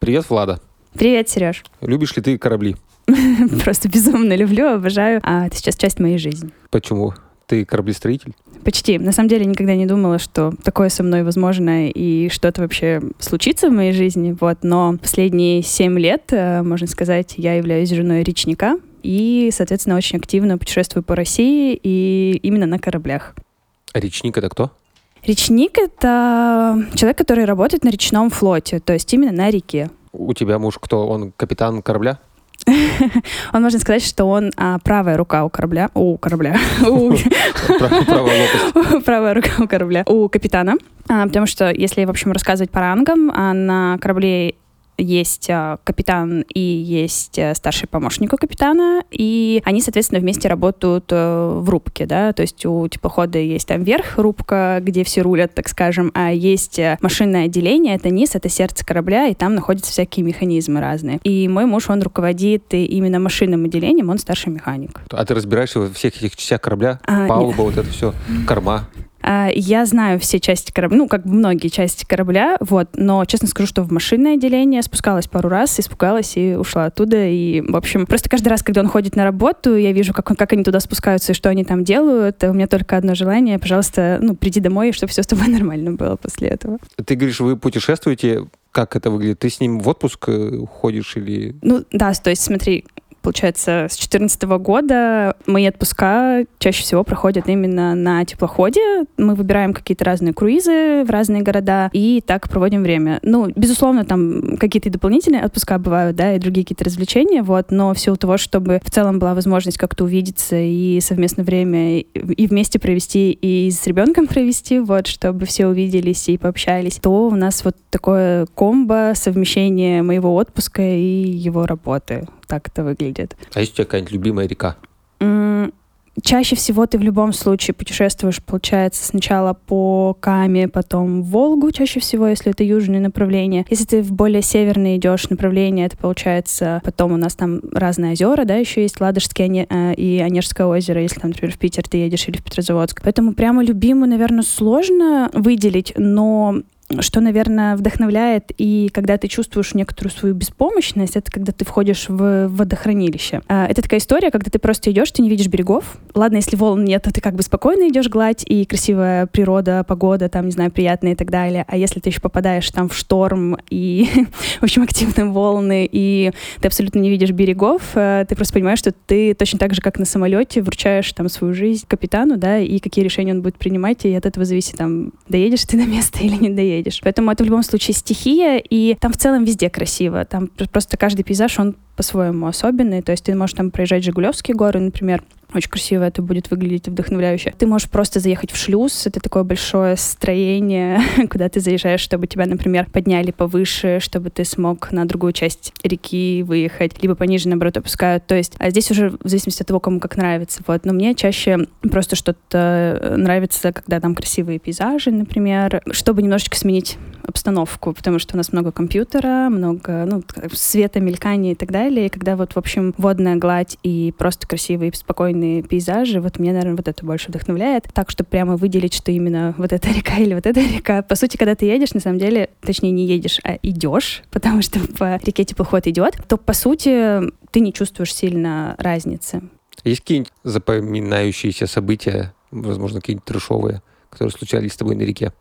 Привет, Влада. Привет, Сереж. Любишь ли ты корабли? Просто безумно люблю, обожаю. А это сейчас часть моей жизни. Почему? Ты кораблестроитель? Почти. На самом деле никогда не думала, что такое со мной возможно и что-то вообще случится в моей жизни. Вот. Но последние семь лет, э, можно сказать, я являюсь женой речника и, соответственно, очень активно путешествую по России и именно на кораблях. А речник это кто? Речник — это человек, который работает на речном флоте, то есть именно на реке. У тебя муж кто? Он капитан корабля? Он можно сказать, что он а, правая рука у корабля, у корабля, правая рука у корабля, у капитана, а, потому что если в общем рассказывать по рангам, а на корабле есть э, капитан и есть э, старший помощник у капитана, и они, соответственно, вместе работают э, в рубке, да, то есть у теплохода есть там верх рубка, где все рулят, так скажем, а есть машинное отделение, это низ, это сердце корабля, и там находятся всякие механизмы разные. И мой муж, он руководит именно машинным отделением, он старший механик. А ты разбираешься во всех этих частях корабля? А, Палуба, нет. вот это все, корма? А, я знаю все части корабля, ну, как бы многие части корабля, вот, но честно скажу, что в машинное отделение спускалась пару раз, испугалась и ушла оттуда. И, в общем, просто каждый раз, когда он ходит на работу, я вижу, как, он, как они туда спускаются и что они там делают. У меня только одно желание, пожалуйста, ну, приди домой, чтобы все с тобой нормально было после этого. Ты говоришь, вы путешествуете, как это выглядит? Ты с ним в отпуск э, ходишь или... Ну, да, то есть смотри, получается, с 2014 года мои отпуска чаще всего проходят именно на теплоходе. Мы выбираем какие-то разные круизы в разные города и так проводим время. Ну, безусловно, там какие-то дополнительные отпуска бывают, да, и другие какие-то развлечения, вот, но в силу того, чтобы в целом была возможность как-то увидеться и совместно время и вместе провести, и с ребенком провести, вот, чтобы все увиделись и пообщались, то у нас вот такое комбо, совмещение моего отпуска и его работы так это выглядит. А есть у тебя какая-нибудь любимая река? Чаще всего ты в любом случае путешествуешь, получается, сначала по Каме, потом в Волгу, чаще всего, если это южное направление. Если ты в более северное идешь направление, это получается, потом у нас там разные озера, да, еще есть Ладожское э, и Онежское озеро, если там, например, в Питер ты едешь или в Петрозаводск. Поэтому прямо любимую, наверное, сложно выделить, но что, наверное, вдохновляет, и когда ты чувствуешь некоторую свою беспомощность, это когда ты входишь в водохранилище. А, это такая история, когда ты просто идешь, ты не видишь берегов. Ладно, если волн нет, то ты как бы спокойно идешь гладь, и красивая природа, погода, там, не знаю, приятная и так далее. А если ты еще попадаешь там в шторм и, в общем, активные волны, и ты абсолютно не видишь берегов, э, ты просто понимаешь, что ты точно так же, как на самолете, вручаешь там свою жизнь капитану, да, и какие решения он будет принимать, и от этого зависит, там, доедешь ты на место или не доедешь едешь. Поэтому это в любом случае стихия, и там в целом везде красиво. Там просто каждый пейзаж, он по-своему особенный. То есть ты можешь там проезжать Жигулевские горы, например, очень красиво это будет выглядеть вдохновляюще. Ты можешь просто заехать в шлюз. Это такое большое строение, куда ты заезжаешь, чтобы тебя, например, подняли повыше, чтобы ты смог на другую часть реки выехать, либо пониже, наоборот, опускают. То есть а здесь уже в зависимости от того, кому как нравится. Вот. Но мне чаще просто что-то нравится, когда там красивые пейзажи, например, чтобы немножечко сменить обстановку, потому что у нас много компьютера, много ну, света, мелькания и так далее. И когда вот, в общем, водная гладь и просто красивые, спокойные пейзажи, вот мне, наверное, вот это больше вдохновляет. Так, что прямо выделить, что именно вот эта река или вот эта река. По сути, когда ты едешь, на самом деле, точнее, не едешь, а идешь, потому что по реке теплоход идет, то, по сути, ты не чувствуешь сильно разницы. Есть какие-нибудь запоминающиеся события, возможно, какие-нибудь трешовые, которые случались с тобой на реке?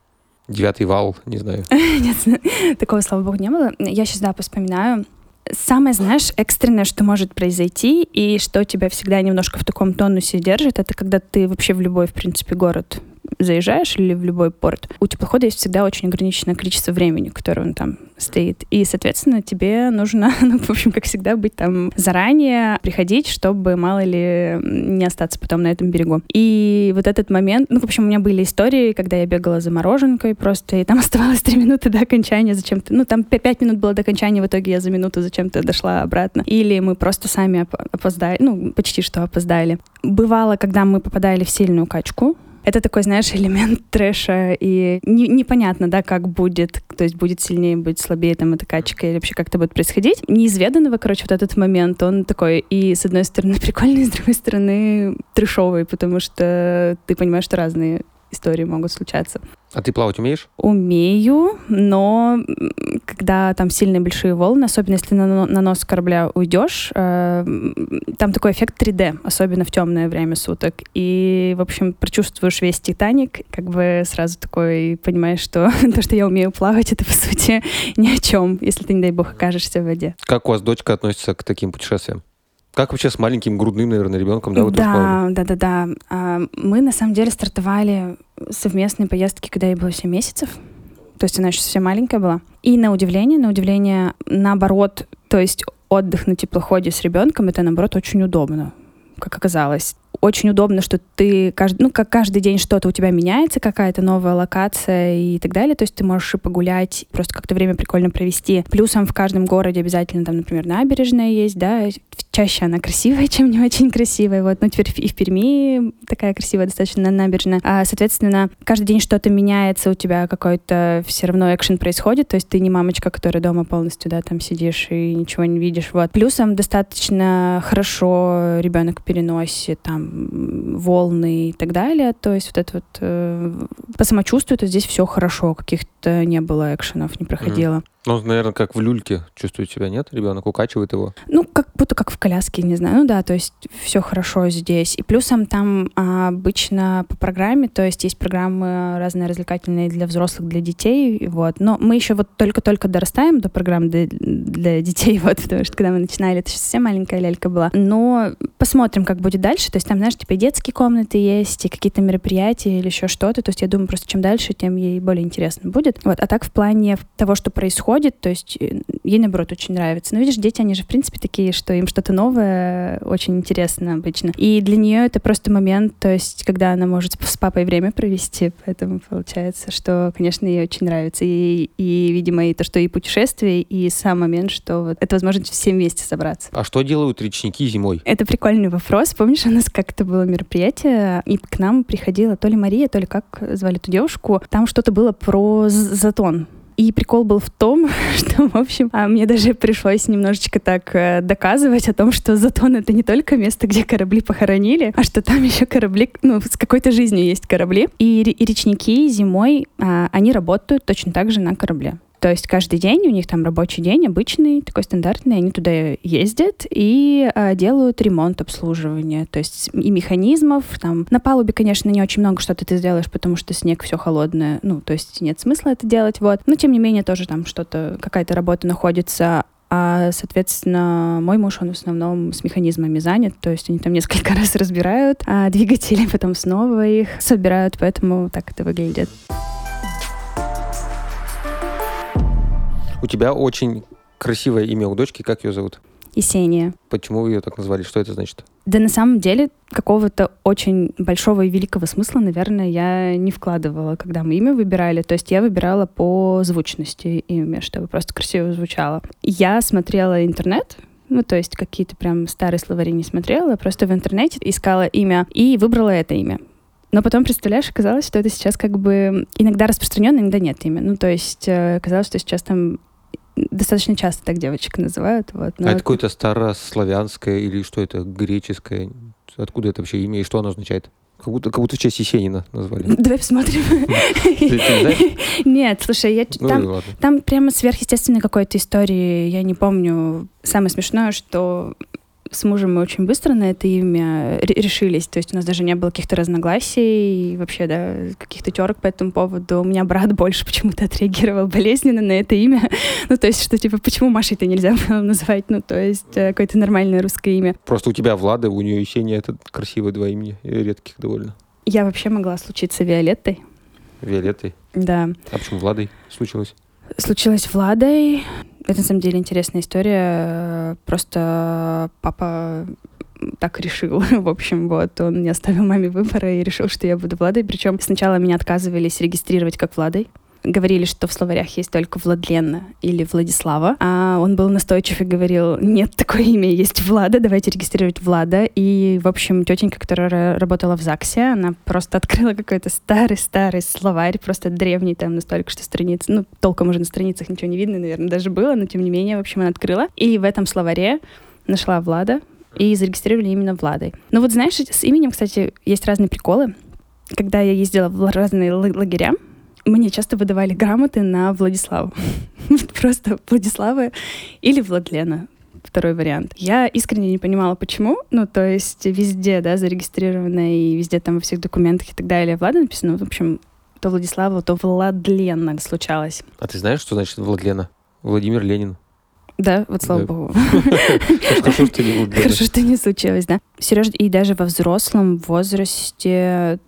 Девятый вал, не знаю. Нет, такого, слава богу, не было. Я сейчас, да, вспоминаю. Самое, знаешь, экстренное, что может произойти, и что тебя всегда немножко в таком тонусе держит, это когда ты вообще в любой, в принципе, город заезжаешь или в любой порт, у теплохода есть всегда очень ограниченное количество времени, которое он там стоит. И, соответственно, тебе нужно, ну, в общем, как всегда, быть там заранее, приходить, чтобы, мало ли, не остаться потом на этом берегу. И вот этот момент, ну, в общем, у меня были истории, когда я бегала за мороженкой просто, и там оставалось три минуты до окончания зачем-то. Ну, там пять минут было до окончания, в итоге я за минуту зачем-то дошла обратно. Или мы просто сами опоздали, ну, почти что опоздали. Бывало, когда мы попадали в сильную качку, Это такой, знаешь, элемент трэша, и не, непонятно, да, как будет, то есть будет сильнее, будет слабее там эта качка, или вообще как это будет происходить. Неизведанного, короче, вот этот момент, он такой и, с одной стороны, прикольный, с другой стороны, трэшовый, потому что ты понимаешь, что разные истории могут случаться. А ты плавать умеешь? Умею, но когда там сильные большие волны, особенно если на, на нос корабля уйдешь, э, там такой эффект 3D, особенно в темное время суток. И, в общем, прочувствуешь весь Титаник, как бы сразу такой понимаешь, что то, что я умею плавать, это, по сути, ни о чем, если ты, не дай бог, окажешься в воде. Как у вас дочка относится к таким путешествиям? Как вообще с маленьким грудным, наверное, ребенком, да, вы да, да, да, да. А, мы на самом деле стартовали совместные поездки, когда ей было 7 месяцев. То есть она еще совсем маленькая была. И на удивление, на удивление, наоборот, то есть отдых на теплоходе с ребенком это наоборот очень удобно, как оказалось очень удобно, что ты каждый, ну, как каждый день что-то у тебя меняется, какая-то новая локация и так далее. То есть ты можешь и погулять, просто как-то время прикольно провести. Плюсом в каждом городе обязательно там, например, набережная есть, да, чаще она красивая, чем не очень красивая. Вот, ну, теперь и в Перми такая красивая достаточно набережная. А, соответственно, каждый день что-то меняется, у тебя какой-то все равно экшен происходит, то есть ты не мамочка, которая дома полностью, да, там сидишь и ничего не видишь. Вот. Плюсом достаточно хорошо ребенок переносит там волны и так далее. То есть вот это вот э, по самочувствию, то здесь все хорошо, каких-то не было экшенов, не проходило. Mm. Ну, наверное, как в люльке чувствует себя, нет? Ребенок укачивает его? Ну, как будто как в коляске, не знаю. Ну да, то есть все хорошо здесь. И плюсом там а, обычно по программе, то есть есть программы разные развлекательные для взрослых, для детей, вот. Но мы еще вот только-только дорастаем до программ для, для детей, вот, потому что когда мы начинали, это еще совсем маленькая лялька была. Но посмотрим, как будет дальше. То есть там, знаешь, типа детские комнаты есть, и какие-то мероприятия или еще что-то. То есть я думаю, просто чем дальше, тем ей более интересно будет. Вот. А так в плане того, что происходит, происходит, то есть э, ей, наоборот, очень нравится. Но видишь, дети, они же, в принципе, такие, что им что-то новое очень интересно обычно. И для нее это просто момент, то есть, когда она может с папой время провести, поэтому получается, что, конечно, ей очень нравится. И, и видимо, и то, что и путешествие, и сам момент, что вот это возможность всем вместе собраться. А что делают речники зимой? Это прикольный вопрос. Помнишь, у нас как-то было мероприятие, и к нам приходила то ли Мария, то ли как звали эту девушку. Там что-то было про затон. И прикол был в том, что, в общем, а, мне даже пришлось немножечко так э, доказывать о том, что Затон — это не только место, где корабли похоронили, а что там еще корабли, ну, с какой-то жизнью есть корабли. И, и речники зимой, а, они работают точно так же на корабле. То есть каждый день у них там рабочий день обычный, такой стандартный, они туда ездят и а, делают ремонт, обслуживание, то есть и механизмов. Там на палубе, конечно, не очень много что-то ты сделаешь, потому что снег все холодное, ну, то есть нет смысла это делать, вот. Но тем не менее тоже там что-то, какая-то работа находится. А, соответственно, мой муж, он в основном с механизмами занят, то есть они там несколько раз разбирают а двигатели, потом снова их собирают, поэтому так это выглядит. У тебя очень красивое имя у дочки. Как ее зовут? Есения. Почему вы ее так назвали? Что это значит? Да на самом деле какого-то очень большого и великого смысла, наверное, я не вкладывала, когда мы имя выбирали. То есть я выбирала по звучности имя, чтобы просто красиво звучало. Я смотрела интернет, ну, то есть какие-то прям старые словари не смотрела, просто в интернете искала имя и выбрала это имя. Но потом, представляешь, оказалось, что это сейчас как бы иногда распространенно, иногда нет имя. Ну, то есть э, оказалось, что сейчас там достаточно часто так девочек называют. Вот, а это какое-то старославянское или что это, греческое? Откуда это вообще имя и что оно означает? Как будто, как будто в честь Есенина назвали. Давай посмотрим. Нет, слушай, я, ну, там, там прямо сверхъестественной какой-то истории, я не помню. Самое смешное, что с мужем мы очень быстро на это имя решились. То есть у нас даже не было каких-то разногласий, и вообще, да, каких-то терок по этому поводу. У меня брат больше почему-то отреагировал болезненно на это имя. ну, то есть, что, типа, почему Машей-то нельзя было называть? Ну, то есть, э, какое-то нормальное русское имя. Просто у тебя Влада, у нее Есения, это красивые два имени, редких довольно. Я вообще могла случиться Виолеттой. Виолеттой? Да. А почему Владой случилось? Случилось Владой. Это, на самом деле, интересная история. Просто папа так решил. В общем, вот, он не оставил маме выбора и решил, что я буду Владой. Причем сначала меня отказывались регистрировать как Владой. Говорили, что в словарях есть только Владлена или Владислава, а он был настойчив и говорил, нет, такое имя есть Влада, давайте регистрировать Влада. И, в общем, тетенька, которая работала в ЗАГСе, она просто открыла какой-то старый-старый словарь, просто древний, там настолько, что страниц, ну, толком уже на страницах ничего не видно, наверное, даже было, но тем не менее, в общем, она открыла. И в этом словаре нашла Влада, и зарегистрировали именно Владой. Ну вот знаешь, с именем, кстати, есть разные приколы. Когда я ездила в разные лагеря, мне часто выдавали грамоты на Владиславу. Просто Владислава или Владлена второй вариант. Я искренне не понимала, почему. Ну, то есть везде, да, зарегистрировано, и везде там во всех документах и так далее Влада написано. В общем, то Владислава, то Владлена случалось. А ты знаешь, что значит Владлена? Владимир Ленин. Да, вот слава да. богу. Хорошо, что не Хорошо, что не случилось, да. Сереж, и даже во взрослом возрасте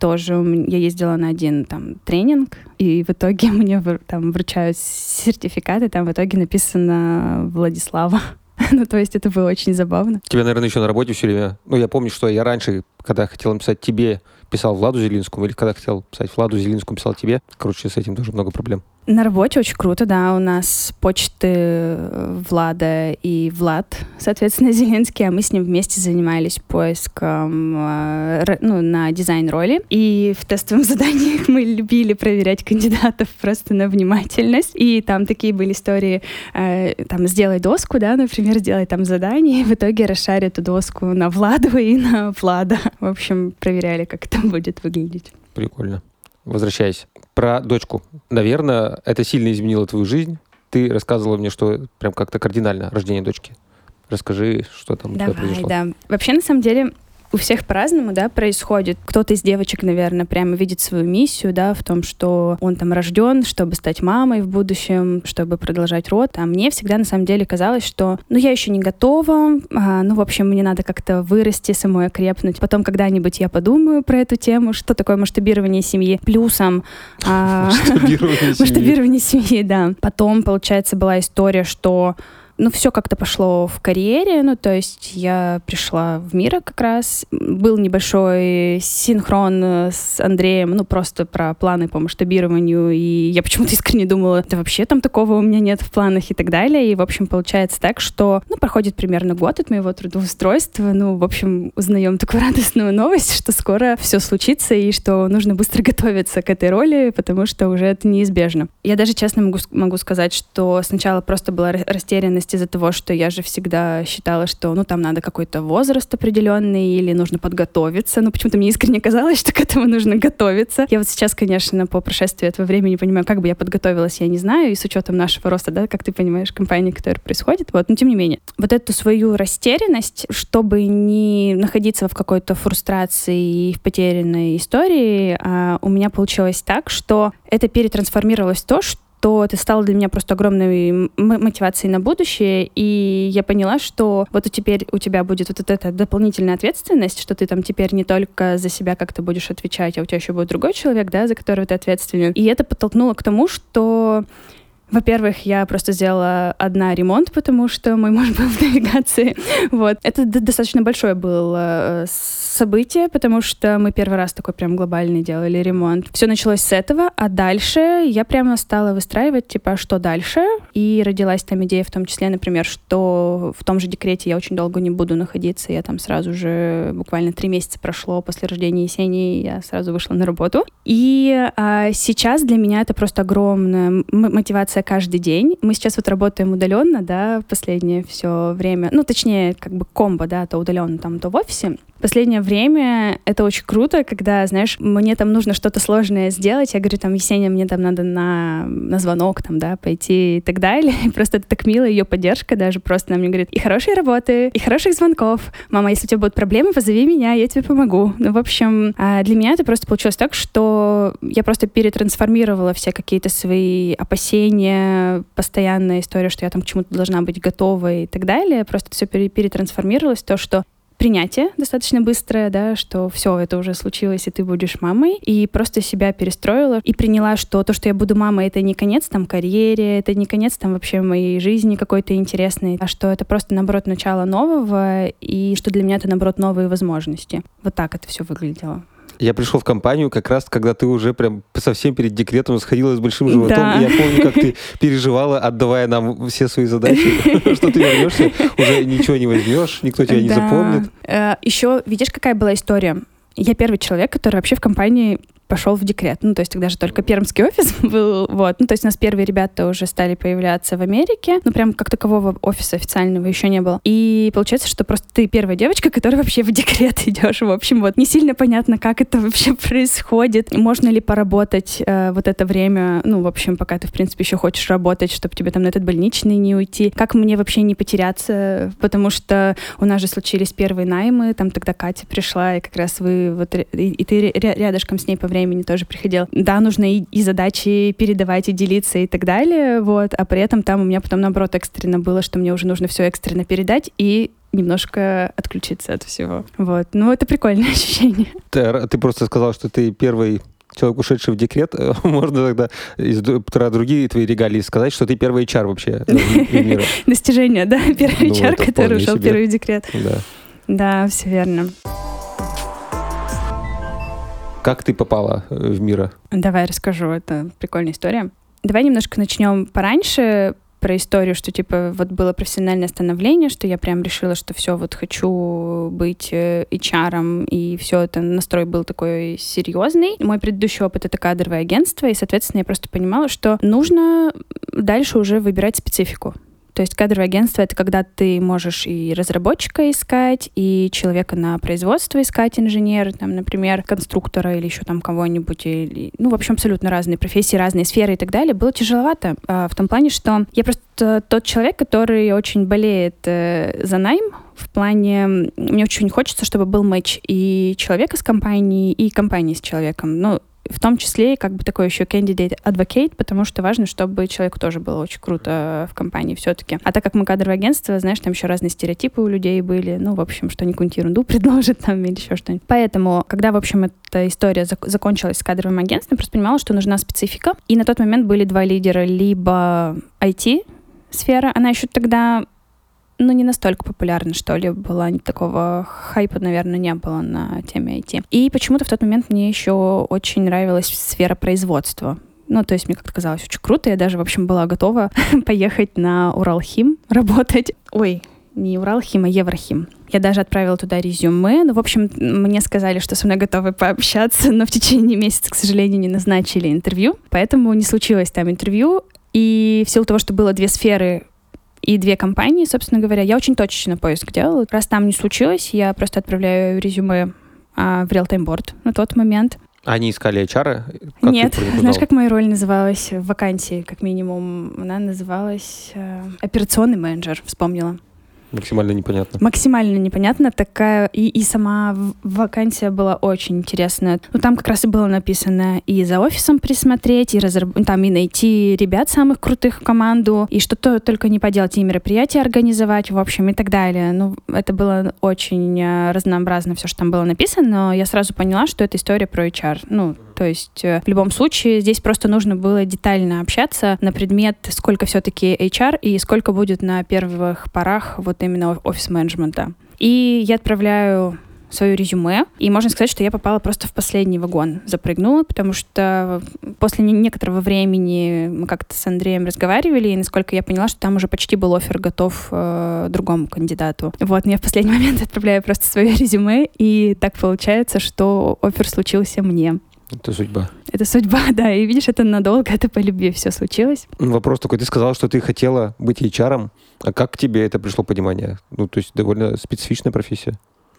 тоже я ездила на один там тренинг, и в итоге мне там вручают сертификаты, там в итоге написано Владислава. ну, то есть это было очень забавно. Тебя, наверное, еще на работе все время... Ну, я помню, что я раньше, когда хотел написать тебе, писал Владу Зелинскому, или когда хотел писать Владу Зелинскому, писал тебе. Короче, с этим тоже много проблем. На работе очень круто, да. У нас почты э, Влада и Влад, соответственно, Зеленский, а мы с ним вместе занимались поиском э, ну, на дизайн-роли. И в тестовом задании мы любили проверять кандидатов просто на внимательность. И там такие были истории, э, там, сделай доску, да, например, сделай там задание, и в итоге расшарь эту доску на Владу и на Влада. В общем, проверяли, как это будет выглядеть. Прикольно возвращаясь, про дочку. Наверное, это сильно изменило твою жизнь. Ты рассказывала мне, что прям как-то кардинально рождение дочки. Расскажи, что там Давай, произошло. да. Вообще, на самом деле, у всех по-разному, да, происходит. Кто-то из девочек, наверное, прямо видит свою миссию, да, в том, что он там рожден, чтобы стать мамой в будущем, чтобы продолжать род. А мне всегда, на самом деле, казалось, что, ну, я еще не готова, а, ну, в общем, мне надо как-то вырасти, самой окрепнуть. Потом когда-нибудь я подумаю про эту тему, что такое масштабирование семьи. Плюсом... А, масштабирование семьи, да. Потом, получается, была история, что ну, все как-то пошло в карьере, ну, то есть я пришла в Мира как раз, был небольшой синхрон с Андреем, ну, просто про планы по масштабированию, и я почему-то искренне думала, да вообще там такого у меня нет в планах и так далее, и, в общем, получается так, что, ну, проходит примерно год от моего трудоустройства, ну, в общем, узнаем такую радостную новость, что скоро все случится, и что нужно быстро готовиться к этой роли, потому что уже это неизбежно. Я даже честно могу, могу сказать, что сначала просто была растерянность из-за того, что я же всегда считала, что, ну, там надо какой-то возраст определенный или нужно подготовиться. Ну, почему-то мне искренне казалось, что к этому нужно готовиться. Я вот сейчас, конечно, по прошествии этого времени понимаю, как бы я подготовилась, я не знаю, и с учетом нашего роста, да, как ты понимаешь, компании, которая происходит, вот, но тем не менее. Вот эту свою растерянность, чтобы не находиться в какой-то фрустрации и в потерянной истории, а у меня получилось так, что это перетрансформировалось в то, что то это стало для меня просто огромной мотивацией на будущее, и я поняла, что вот теперь у тебя будет вот эта дополнительная ответственность, что ты там теперь не только за себя как-то будешь отвечать, а у тебя еще будет другой человек, да, за которого ты ответственен. И это подтолкнуло к тому, что во-первых, я просто сделала одна ремонт, потому что мой муж был в навигации. Вот. Это достаточно большое было э, событие, потому что мы первый раз такой прям глобальный делали ремонт. Все началось с этого, а дальше я прямо стала выстраивать, типа, что дальше. И родилась там идея в том числе, например, что в том же декрете я очень долго не буду находиться. Я там сразу же, буквально три месяца прошло после рождения Есени, я сразу вышла на работу. И а, сейчас для меня это просто огромная мотивация меняется каждый день. Мы сейчас вот работаем удаленно, да, последнее все время. Ну, точнее, как бы комбо, да, то удаленно, там, то в офисе. Последнее время это очень круто, когда, знаешь, мне там нужно что-то сложное сделать. Я говорю, там, Есения, мне там надо на, на звонок, там, да, пойти и так далее. И просто это так мило, ее поддержка даже просто она мне говорит, и хорошей работы, и хороших звонков. Мама, если у тебя будут проблемы, позови меня, я тебе помогу. Ну, в общем, а для меня это просто получилось так, что я просто перетрансформировала все какие-то свои опасения, постоянная история, что я там к чему-то должна быть готова и так далее. Просто все перетрансформировалось то, что принятие достаточно быстрое, да, что все, это уже случилось, и ты будешь мамой, и просто себя перестроила и приняла, что то, что я буду мамой, это не конец там карьере, это не конец там вообще моей жизни какой-то интересной, а что это просто, наоборот, начало нового, и что для меня это, наоборот, новые возможности. Вот так это все выглядело. Я пришел в компанию как раз, когда ты уже прям совсем перед декретом сходила с большим животом. Да. И я помню, как ты переживала, отдавая нам все свои задачи, что ты вернешься, уже ничего не возьмешь, никто тебя не запомнит. Э, Еще, видишь, какая была история? Я первый человек, который вообще в компании пошел в декрет. Ну, то есть тогда же только пермский офис был, вот. Ну, то есть у нас первые ребята уже стали появляться в Америке, ну, прям как такового офиса официального еще не было. И получается, что просто ты первая девочка, которая вообще в декрет идешь. В общем, вот не сильно понятно, как это вообще происходит. Можно ли поработать э, вот это время, ну, в общем, пока ты, в принципе, еще хочешь работать, чтобы тебе там на этот больничный не уйти. Как мне вообще не потеряться, потому что у нас же случились первые наймы, там тогда Катя пришла, и как раз вы вот, и, и ты ря- рядышком с ней по времени тоже приходил. Да, нужно и, и задачи передавать, и делиться, и так далее, вот, а при этом там у меня потом, наоборот, экстренно было, что мне уже нужно все экстренно передать, и немножко отключиться от всего. Вот. Ну, это прикольное ощущение. Ты, ты просто сказал, что ты первый человек, ушедший в декрет. Можно тогда из, про другие твои регалии сказать, что ты первый HR вообще э, в мире. Достижение, да? Первый Ну, HR, который ушел первый декрет. Да, все верно. Как ты попала э, в мира? Давай расскажу, это прикольная история. Давай немножко начнем пораньше про историю, что типа вот было профессиональное становление, что я прям решила, что все, вот хочу быть э, HR, и все это настрой был такой серьезный. Мой предыдущий опыт это кадровое агентство, и, соответственно, я просто понимала, что нужно дальше уже выбирать специфику. То есть кадровое агентство — это когда ты можешь и разработчика искать, и человека на производство искать, инженера, там, например, конструктора или еще там кого-нибудь. Или, ну, в общем, абсолютно разные профессии, разные сферы и так далее. Было тяжеловато а, в том плане, что я просто тот человек, который очень болеет э, за найм, в плане, мне очень хочется, чтобы был матч и человека с компанией, и компании с человеком. Ну, в том числе как бы такой еще candidate advocate, потому что важно, чтобы человеку тоже было очень круто в компании все-таки. А так как мы кадровое агентство, знаешь, там еще разные стереотипы у людей были, ну, в общем, что нибудь ерунду предложит там или еще что-нибудь. Поэтому, когда, в общем, эта история зак- закончилась с кадровым агентством, просто понимала, что нужна специфика. И на тот момент были два лидера, либо IT, сфера, она еще тогда ну, не настолько популярна, что ли, была, такого хайпа, наверное, не было на теме IT. И почему-то в тот момент мне еще очень нравилась сфера производства. Ну, то есть мне как-то казалось очень круто. Я даже, в общем, была готова поехать на Уралхим работать. Ой, не Уралхим, а Еврохим. Я даже отправила туда резюме. Ну, в общем, мне сказали, что со мной готовы пообщаться, но в течение месяца, к сожалению, не назначили интервью. Поэтому не случилось там интервью. И в силу того, что было две сферы и две компании, собственно говоря, я очень точечно поиск делала. Раз там не случилось, я просто отправляю резюме а, в Board на тот момент. Они искали HR? Как Нет, знаешь, как моя роль называлась в вакансии, как минимум? Она называлась э, операционный менеджер, вспомнила. Максимально непонятно. Максимально непонятно такая, и, и сама вакансия была очень интересная. Ну, там как раз и было написано и за офисом присмотреть, и разраб- там и найти ребят самых крутых в команду, и что-то только не поделать, и мероприятия организовать, в общем, и так далее. Ну, это было очень э, разнообразно все, что там было написано, но я сразу поняла, что это история про HR. Ну, то есть э, в любом случае здесь просто нужно было детально общаться на предмет, сколько все-таки HR и сколько будет на первых порах вот именно офис-менеджмента. И я отправляю свое резюме, и можно сказать, что я попала просто в последний вагон, запрыгнула, потому что после не- некоторого времени мы как-то с Андреем разговаривали, и насколько я поняла, что там уже почти был офер готов э, другому кандидату. Вот, но я в последний момент отправляю просто свое резюме, и так получается, что офер случился мне. Это судьба. Это судьба, да, и видишь, это надолго, это по любви все случилось. Вопрос такой, ты сказала, что ты хотела быть HR, а как к тебе это пришло понимание? Ну, то есть довольно специфичная профессия.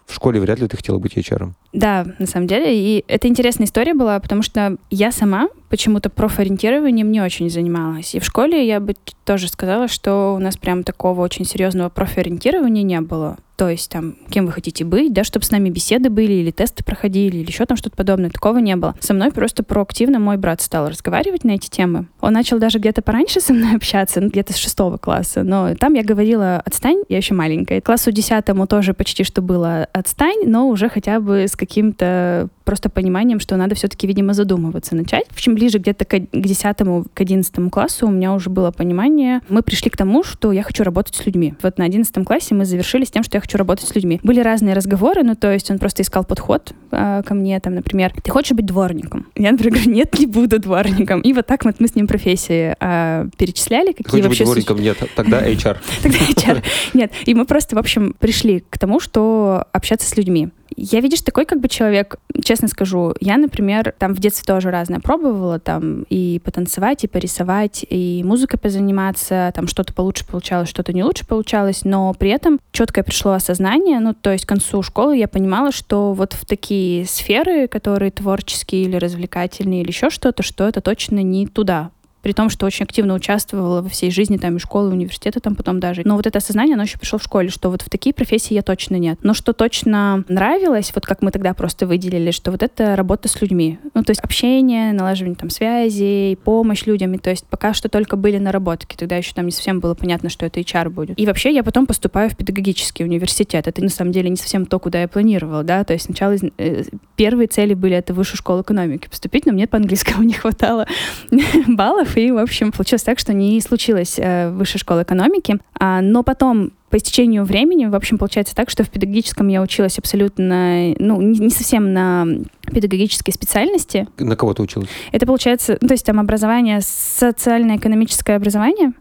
В школе вряд ли ты хотела быть HR. Да, на самом деле. И это интересная история была, потому что я сама почему-то профориентированием не очень занималась. И в школе я бы тоже сказала, что у нас прям такого очень серьезного профориентирования не было. То есть там, кем вы хотите быть, да, чтобы с нами беседы были, или тесты проходили, или еще там что-то подобное. Такого не было. Со мной просто проактивно мой брат стал разговаривать на эти темы. Он начал даже где-то пораньше со мной общаться, ну, где-то с шестого класса. Но там я говорила, отстань, я еще маленькая. Классу десятому тоже почти что было отстань, но уже хотя бы с каким-то просто пониманием, что надо все-таки, видимо, задумываться начать. В общем, ближе где-то к 10 к 11 классу у меня уже было понимание. Мы пришли к тому, что я хочу работать с людьми. Вот на 11 классе мы завершили с тем, что я хочу работать с людьми. Были разные разговоры, ну, то есть он просто искал подход э, ко мне, там, например, ты хочешь быть дворником? Я, например, говорю, нет, не буду дворником. И вот так вот мы с ним профессии э, перечисляли, какие хочешь вообще... быть дворником? Нет, тогда HR. Тогда HR. Нет, и мы просто, в общем, пришли к тому, что общаться с людьми. Я, видишь, такой как бы человек, честно скажу, я, например, там в детстве тоже разное пробовала, там и потанцевать, и порисовать, и музыкой позаниматься, там что-то получше получалось, что-то не лучше получалось, но при этом четкое пришло осознание, ну, то есть к концу школы я понимала, что вот в такие сферы, которые творческие или развлекательные или еще что-то, что это точно не туда при том, что очень активно участвовала во всей жизни, там, и школы, и университета там потом даже. Но вот это осознание, оно еще пришло в школе, что вот в такие профессии я точно нет. Но что точно нравилось, вот как мы тогда просто выделили, что вот это работа с людьми. Ну, то есть общение, налаживание там связей, помощь людям. И то есть пока что только были наработки. Тогда еще там не совсем было понятно, что это HR будет. И вообще я потом поступаю в педагогический университет. Это на самом деле не совсем то, куда я планировала, да. То есть сначала э, первые цели были это высшую школу экономики поступить, но мне по английскому не хватало баллов, и, в общем, получилось так, что не случилось э, высшей школы экономики. А, но потом по истечению времени, в общем, получается так, что в педагогическом я училась абсолютно, ну, не, совсем на педагогической специальности. На кого ты училась? Это получается, ну, то есть там образование, социально-экономическое образование,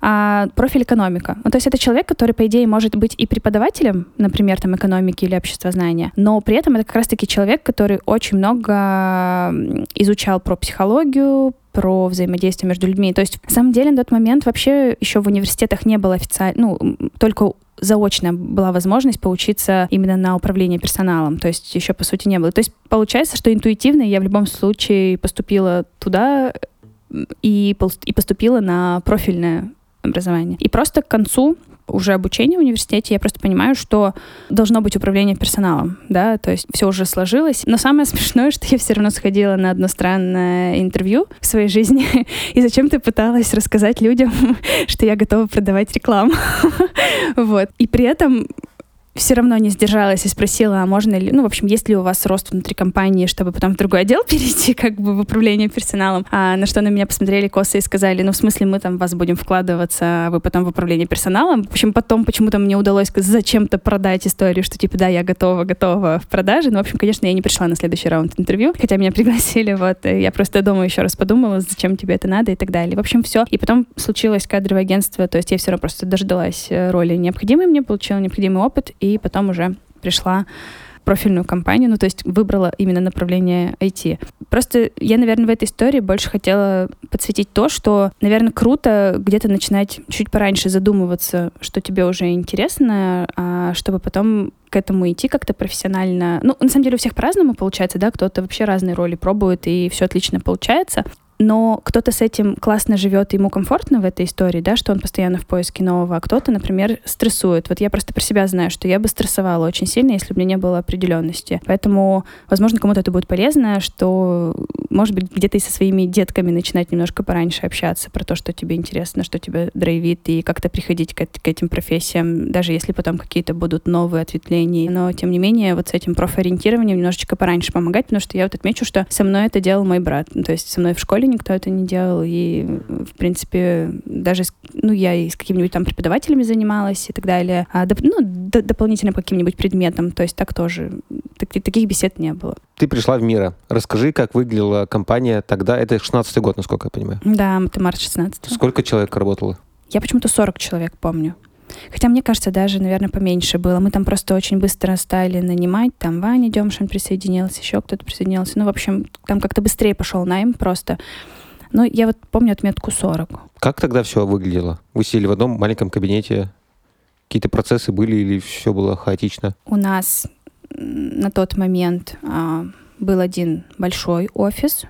а профиль экономика. Ну, то есть это человек, который, по идее, может быть и преподавателем, например, там, экономики или обществознания, но при этом это как раз-таки человек, который очень много изучал про психологию, про взаимодействие между людьми. То есть, на самом деле, на тот момент вообще еще в университетах не было официально, ну, только заочно была возможность поучиться именно на управление персоналом. То есть еще, по сути, не было. То есть получается, что интуитивно я в любом случае поступила туда и, и поступила на профильное образование. И просто к концу уже обучение в университете, я просто понимаю, что должно быть управление персоналом, да, то есть все уже сложилось. Но самое смешное, что я все равно сходила на одно странное интервью в своей жизни и зачем-то пыталась рассказать людям, что я готова продавать рекламу. Вот. И при этом все равно не сдержалась и спросила, а можно ли, ну, в общем, есть ли у вас рост внутри компании, чтобы потом в другой отдел перейти, как бы в управление персоналом. А на что на меня посмотрели косо и сказали, ну, в смысле, мы там вас будем вкладываться, а вы потом в управление персоналом. В общем, потом почему-то мне удалось зачем-то продать историю, что типа, да, я готова, готова в продаже. Ну, в общем, конечно, я не пришла на следующий раунд интервью, хотя меня пригласили, вот, я просто дома еще раз подумала, зачем тебе это надо и так далее. В общем, все. И потом случилось кадровое агентство, то есть я все равно просто дождалась э, роли необходимой мне, получила необходимый опыт, и и потом уже пришла профильную компанию, ну, то есть выбрала именно направление IT. Просто я, наверное, в этой истории больше хотела подсветить то, что, наверное, круто где-то начинать чуть пораньше задумываться, что тебе уже интересно, а чтобы потом к этому идти как-то профессионально. Ну, на самом деле у всех по-разному получается, да, кто-то вообще разные роли пробует, и все отлично получается но кто-то с этим классно живет, ему комфортно в этой истории, да, что он постоянно в поиске нового, а кто-то, например, стрессует. Вот я просто про себя знаю, что я бы стрессовала очень сильно, если бы у меня не было определенности. Поэтому, возможно, кому-то это будет полезно, что, может быть, где-то и со своими детками начинать немножко пораньше общаться про то, что тебе интересно, что тебя драйвит, и как-то приходить к, к этим профессиям, даже если потом какие-то будут новые ответвления. Но, тем не менее, вот с этим профориентированием немножечко пораньше помогать, потому что я вот отмечу, что со мной это делал мой брат. То есть со мной в школе никто это не делал, и, в принципе, даже, ну, я и с какими-нибудь там преподавателями занималась и так далее, а, доп, ну, д- дополнительно по каким-нибудь предметам, то есть так тоже, так, таких бесед не было. Ты пришла в Мира. Расскажи, как выглядела компания тогда, это 16-й год, насколько я понимаю. Да, это март 16 Сколько человек работало? Я почему-то 40 человек помню. Хотя, мне кажется, даже, наверное, поменьше было. Мы там просто очень быстро стали нанимать. Там Ваня Демшин присоединился, еще кто-то присоединился. Ну, в общем, там как-то быстрее пошел найм просто. Но я вот помню отметку 40. Как тогда все выглядело? Вы сидели в одном маленьком кабинете? Какие-то процессы были или все было хаотично? У нас на тот момент а, был один большой офис,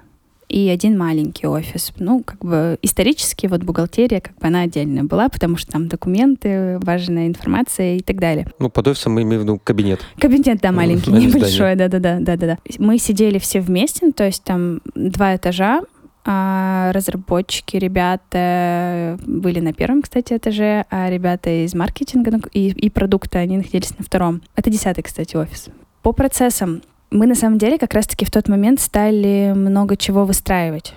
и один маленький офис. Ну, как бы исторически вот бухгалтерия как бы она отдельная была, потому что там документы, важная информация и так далее. Ну, под офисом мы имеем в виду кабинет. Кабинет, да, маленький, небольшой, да-да-да. да-да-да. Мы сидели все вместе, то есть там два этажа, а разработчики, ребята были на первом, кстати, этаже, а ребята из маркетинга ну, и, и продукта, они находились на втором. Это десятый, кстати, офис. По процессам Мы на самом деле как раз-таки в тот момент стали много чего выстраивать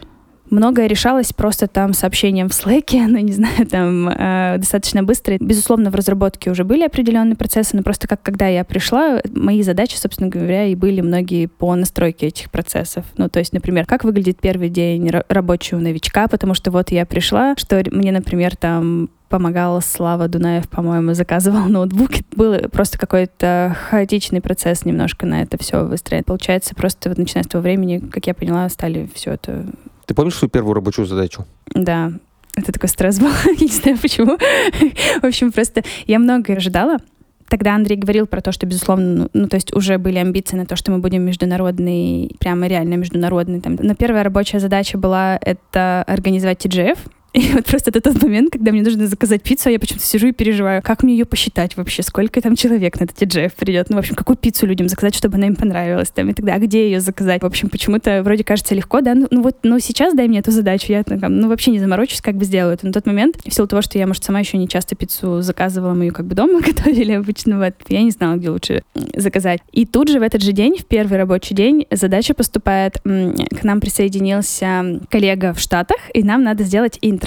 многое решалось просто там сообщением в Slack, ну, не знаю, там э, достаточно быстро. Безусловно, в разработке уже были определенные процессы, но просто как когда я пришла, мои задачи, собственно говоря, и были многие по настройке этих процессов. Ну, то есть, например, как выглядит первый день рабочего новичка, потому что вот я пришла, что мне, например, там помогал Слава Дунаев, по-моему, заказывал ноутбук. Был просто какой-то хаотичный процесс немножко на это все выстроить. Получается, просто вот начиная с того времени, как я поняла, стали все это ты помнишь свою первую рабочую задачу? Да. Это такой стресс был. не знаю почему. В общем, просто я многое ожидала. Тогда Андрей говорил про то, что, безусловно, ну, ну, то есть уже были амбиции на то, что мы будем международный, прямо реально международный. Там. Но первая рабочая задача была это организовать TGF, и вот просто это тот момент, когда мне нужно заказать пиццу, а я почему-то сижу и переживаю, как мне ее посчитать вообще, сколько там человек на этот TGF придет, ну, в общем, какую пиццу людям заказать, чтобы она им понравилась, там, и тогда, а где ее заказать? В общем, почему-то вроде кажется легко, да, ну, ну вот, ну сейчас дай мне эту задачу, я там, ну, вообще не заморочусь, как бы сделаю это. На тот момент, в силу того, что я, может, сама еще не часто пиццу заказывала, мы ее как бы дома готовили обычно, вот, я не знала, где лучше заказать. И тут же в этот же день, в первый рабочий день, задача поступает, к нам присоединился коллега в Штатах, и нам надо сделать интро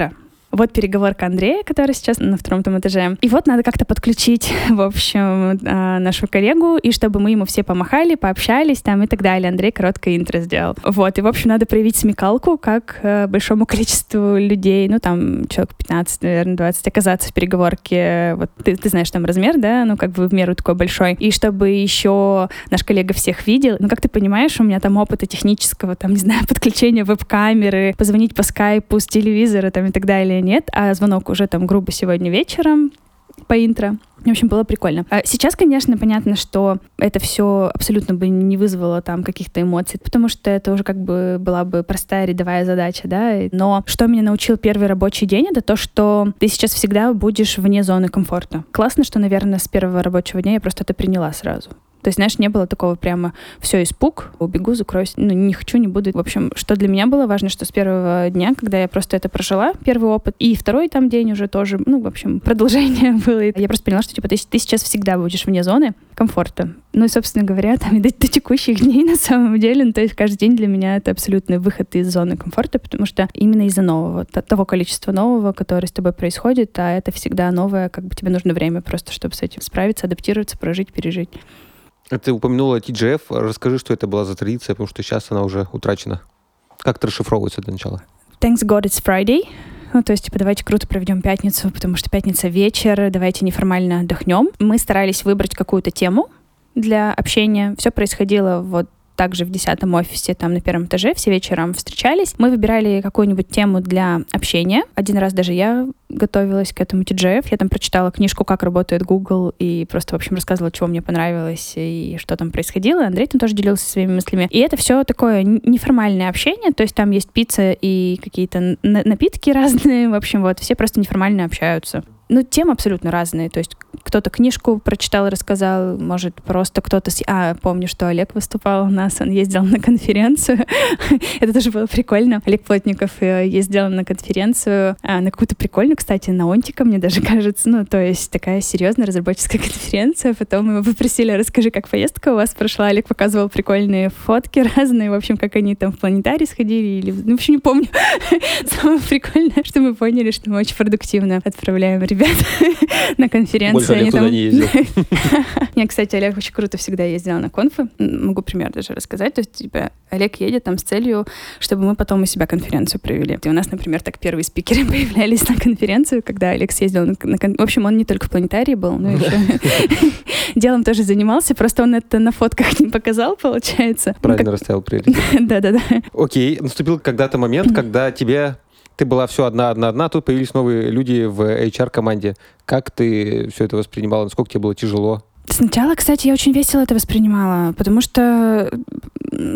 вот переговорка Андрея, который сейчас на втором там этаже. И вот надо как-то подключить, в общем, а, нашу коллегу, и чтобы мы ему все помахали, пообщались там и так далее. Андрей короткое интро сделал. Вот, и, в общем, надо проявить смекалку, как э, большому количеству людей, ну, там, человек 15, наверное, 20, оказаться в переговорке. Вот ты, ты знаешь там размер, да, ну, как бы в меру такой большой. И чтобы еще наш коллега всех видел. Ну, как ты понимаешь, у меня там опыта технического, там, не знаю, подключения веб-камеры, позвонить по скайпу с телевизора там и так далее нет, а звонок уже там грубо сегодня вечером по интро. В общем, было прикольно. А сейчас, конечно, понятно, что это все абсолютно бы не вызвало там каких-то эмоций, потому что это уже как бы была бы простая рядовая задача, да. Но что меня научил первый рабочий день, это то, что ты сейчас всегда будешь вне зоны комфорта. Классно, что, наверное, с первого рабочего дня я просто это приняла сразу. То есть, знаешь, не было такого прямо все, испуг, убегу, закроюсь, ну, не хочу, не буду. В общем, что для меня было важно, что с первого дня, когда я просто это прожила, первый опыт, и второй там день уже тоже, ну, в общем, продолжение было. Я просто поняла, что, типа, ты, ты сейчас всегда будешь вне зоны комфорта. Ну и, собственно говоря, там и до, до текущих дней на самом деле, ну, то есть каждый день для меня это абсолютный выход из зоны комфорта, потому что именно из-за нового, того количества нового, которое с тобой происходит, а это всегда новое, как бы тебе нужно время просто, чтобы с этим справиться, адаптироваться, прожить, пережить. Ты упомянула TGF. Расскажи, что это была за традиция, потому что сейчас она уже утрачена. Как это расшифровывается для начала? Thanks God it's Friday. Ну, то есть, типа, давайте круто проведем пятницу, потому что пятница вечер, давайте неформально отдохнем. Мы старались выбрать какую-то тему для общения. Все происходило вот также в десятом офисе, там на первом этаже, все вечером встречались. Мы выбирали какую-нибудь тему для общения. Один раз даже я готовилась к этому TGF. Я там прочитала книжку «Как работает Google» и просто, в общем, рассказывала, чего мне понравилось и что там происходило. Андрей там тоже делился своими мыслями. И это все такое неформальное общение, то есть там есть пицца и какие-то напитки разные. В общем, вот, все просто неформально общаются ну, темы абсолютно разные. То есть кто-то книжку прочитал, рассказал, может, просто кто-то... А, помню, что Олег выступал у нас, он ездил на конференцию. Это тоже было прикольно. Олег Плотников э, ездил на конференцию, а, на какую-то прикольную, кстати, на Онтика, мне даже кажется. Ну, то есть такая серьезная разработческая конференция. Потом мы попросили, расскажи, как поездка у вас прошла. Олег показывал прикольные фотки разные, в общем, как они там в планетарий сходили. Или... Ну, в общем, не помню. Самое прикольное, что мы поняли, что мы очень продуктивно отправляем ребят на конференцию. Больше Олег туда не ездил. Нет, кстати, Олег очень круто всегда ездил на конфы. Могу пример даже рассказать. То есть, типа, Олег едет там с целью, чтобы мы потом у себя конференцию провели. И у нас, например, так первые спикеры появлялись на конференцию, когда Олег съездил на, на кон... В общем, он не только в планетарии был, но еще делом тоже занимался, просто он это на фотках не показал, получается. Правильно расставил приоритет. Да-да-да. Окей, наступил когда-то момент, когда тебе ты была все одна-одна-одна, тут появились новые люди в HR-команде. Как ты все это воспринимала? Насколько тебе было тяжело? Сначала, кстати, я очень весело это воспринимала, потому что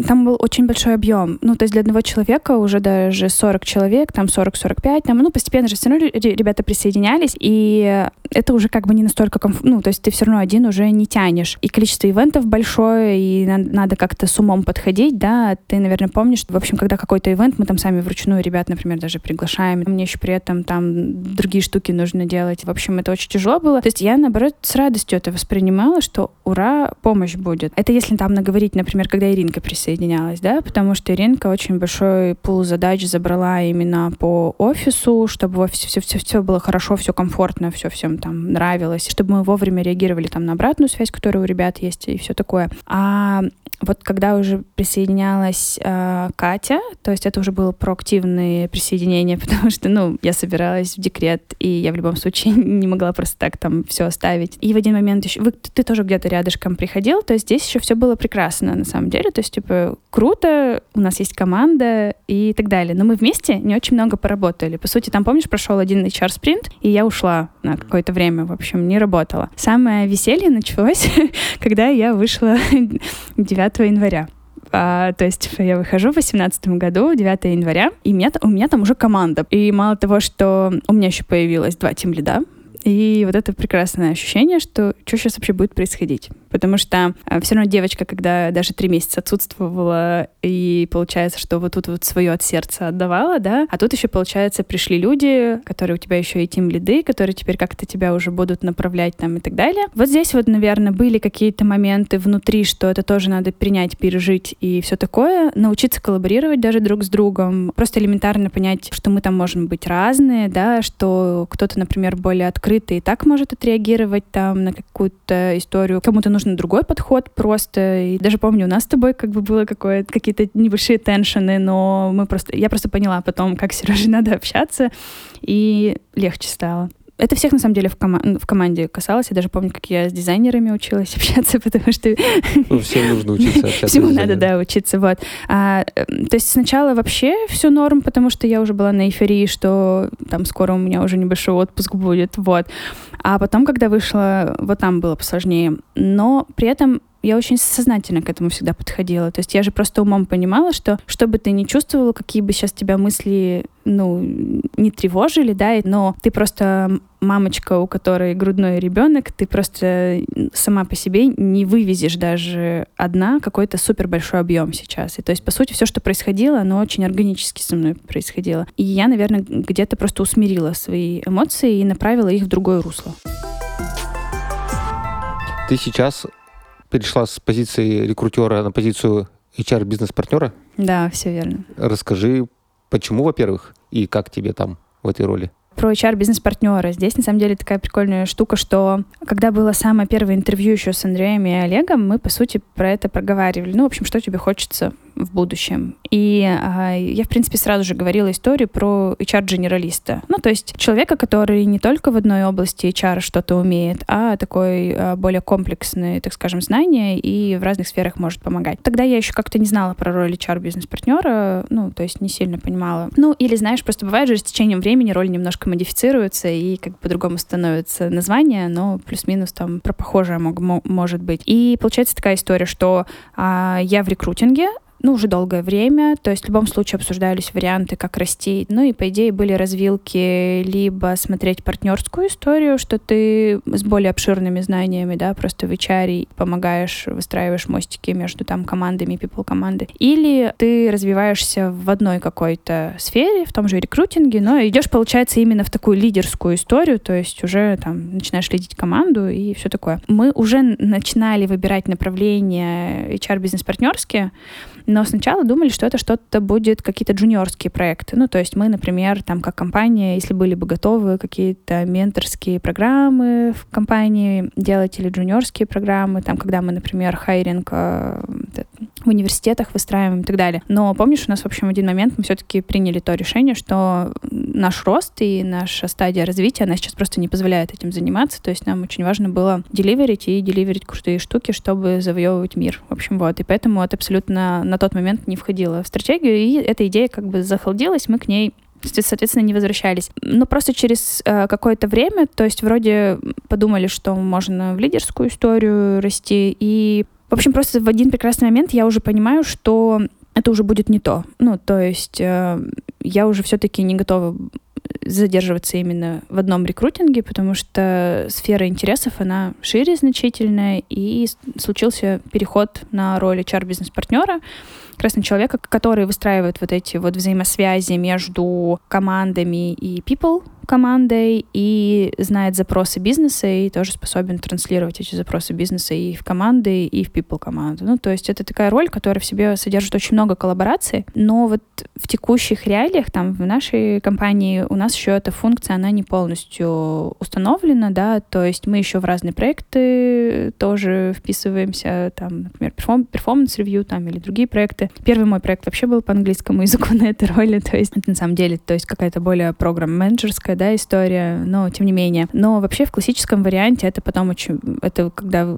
там был очень большой объем. Ну, то есть для одного человека уже даже 40 человек, там 40-45, там, ну, постепенно же все равно ребята присоединялись, и это уже как бы не настолько комфортно, ну, то есть ты все равно один уже не тянешь. И количество ивентов большое, и надо как-то с умом подходить, да. Ты, наверное, помнишь, в общем, когда какой-то ивент, мы там сами вручную ребят, например, даже приглашаем, мне еще при этом там другие штуки нужно делать. В общем, это очень тяжело было. То есть я, наоборот, с радостью это воспринимала понимала, что ура, помощь будет. Это если там наговорить, например, когда Иринка присоединялась, да, потому что Иринка очень большой пул задач забрала именно по офису, чтобы в офисе все, все, все было хорошо, все комфортно, все всем там нравилось, чтобы мы вовремя реагировали там на обратную связь, которая у ребят есть и все такое. А вот когда уже присоединялась э, Катя, то есть это уже было проактивное присоединение, потому что, ну, я собиралась в декрет, и я в любом случае не могла просто так там все оставить. И в один момент еще... Вы, ты тоже где-то рядышком приходил, то есть здесь еще все было прекрасно на самом деле, то есть, типа, круто, у нас есть команда и так далее. Но мы вместе не очень много поработали. По сути, там, помнишь, прошел один HR-спринт, и я ушла на какое-то время, в общем, не работала. Самое веселье началось, когда я вышла 9 января. А, то есть я выхожу в 2018 году, 9 января, и меня, у меня там уже команда. И мало того, что у меня еще появилось два тимлида, и вот это прекрасное ощущение, что что сейчас вообще будет происходить. Потому что э, все равно девочка, когда даже три месяца отсутствовала, и получается, что вот тут вот свое от сердца отдавала, да, а тут еще, получается, пришли люди, которые у тебя еще и тим лиды, которые теперь как-то тебя уже будут направлять там и так далее. Вот здесь вот, наверное, были какие-то моменты внутри, что это тоже надо принять, пережить и все такое, научиться коллаборировать даже друг с другом, просто элементарно понять, что мы там можем быть разные, да, что кто-то, например, более открытый и так может отреагировать там на какую-то историю, кому-то нужен другой подход просто. И даже помню, у нас с тобой как бы было какое-то какие-то небольшие теншены, но мы просто, я просто поняла потом, как с Сережей надо общаться, и легче стало. Это всех, на самом деле, в, кома- в команде касалось. Я даже помню, как я с дизайнерами училась общаться, потому что... Ну, всем нужно учиться общаться. Всему надо, да, учиться, вот. А, то есть сначала вообще все норм, потому что я уже была на эйфории, что там скоро у меня уже небольшой отпуск будет, вот. А потом, когда вышла, вот там было посложнее. Но при этом я очень сознательно к этому всегда подходила. То есть я же просто умом понимала, что что бы ты ни чувствовала, какие бы сейчас тебя мысли, ну, не тревожили, да, но ты просто мамочка, у которой грудной ребенок, ты просто сама по себе не вывезешь даже одна какой-то супер большой объем сейчас. И то есть, по сути, все, что происходило, оно очень органически со мной происходило. И я, наверное, где-то просто усмирила свои эмоции и направила их в другое русло. Ты сейчас перешла с позиции рекрутера на позицию HR-бизнес-партнера? Да, все верно. Расскажи, почему, во-первых, и как тебе там в этой роли? про HR-бизнес-партнера. Здесь, на самом деле, такая прикольная штука, что когда было самое первое интервью еще с Андреем и Олегом, мы, по сути, про это проговаривали. Ну, в общем, что тебе хочется в будущем. И а, я, в принципе, сразу же говорила историю про HR-генералиста. Ну, то есть человека, который не только в одной области HR что-то умеет, а такой а, более комплексный, так скажем, знания и в разных сферах может помогать. Тогда я еще как-то не знала про роль HR-бизнес-партнера, ну, то есть не сильно понимала. Ну, или, знаешь, просто бывает же с течением времени роль немножко модифицируется и как по-другому становится название, но плюс-минус там про похожее мог, может быть. И получается такая история, что а, я в рекрутинге, ну, уже долгое время. То есть в любом случае обсуждались варианты, как расти. Ну и, по идее, были развилки либо смотреть партнерскую историю, что ты с более обширными знаниями, да, просто в HR помогаешь, выстраиваешь мостики между там командами, people команды. Или ты развиваешься в одной какой-то сфере, в том же рекрутинге, но идешь, получается, именно в такую лидерскую историю, то есть уже там начинаешь лидить команду и все такое. Мы уже начинали выбирать направления HR-бизнес-партнерские, но сначала думали, что это что-то будет, какие-то джуниорские проекты. Ну, то есть мы, например, там как компания, если были бы готовы какие-то менторские программы в компании делать или джуниорские программы, там, когда мы, например, хайринг э, в университетах выстраиваем и так далее. Но помнишь, у нас, в общем, в один момент мы все-таки приняли то решение, что наш рост и наша стадия развития, она сейчас просто не позволяет этим заниматься. То есть нам очень важно было деливерить и деливерить крутые штуки, чтобы завоевывать мир. В общем, вот. И поэтому это абсолютно на тот момент не входило в стратегию, и эта идея как бы захолдилась, мы к ней соответственно, не возвращались. Но просто через э, какое-то время, то есть вроде подумали, что можно в лидерскую историю расти, и, в общем, просто в один прекрасный момент я уже понимаю, что это уже будет не то. Ну, то есть э, я уже все-таки не готова задерживаться именно в одном рекрутинге, потому что сфера интересов, она шире значительная, и случился переход на роль HR-бизнес-партнера, как раз на человека, который выстраивает вот эти вот взаимосвязи между командами и people, командой и знает запросы бизнеса и тоже способен транслировать эти запросы бизнеса и в команды, и в people команду. Ну, то есть это такая роль, которая в себе содержит очень много коллабораций, но вот в текущих реалиях, там, в нашей компании у нас еще эта функция, она не полностью установлена, да, то есть мы еще в разные проекты тоже вписываемся, там, например, performance review там или другие проекты. Первый мой проект вообще был по английскому языку на этой роли, то есть это на самом деле, то есть какая-то более program-менеджерская, да, история, но тем не менее. Но вообще в классическом варианте это потом очень, это когда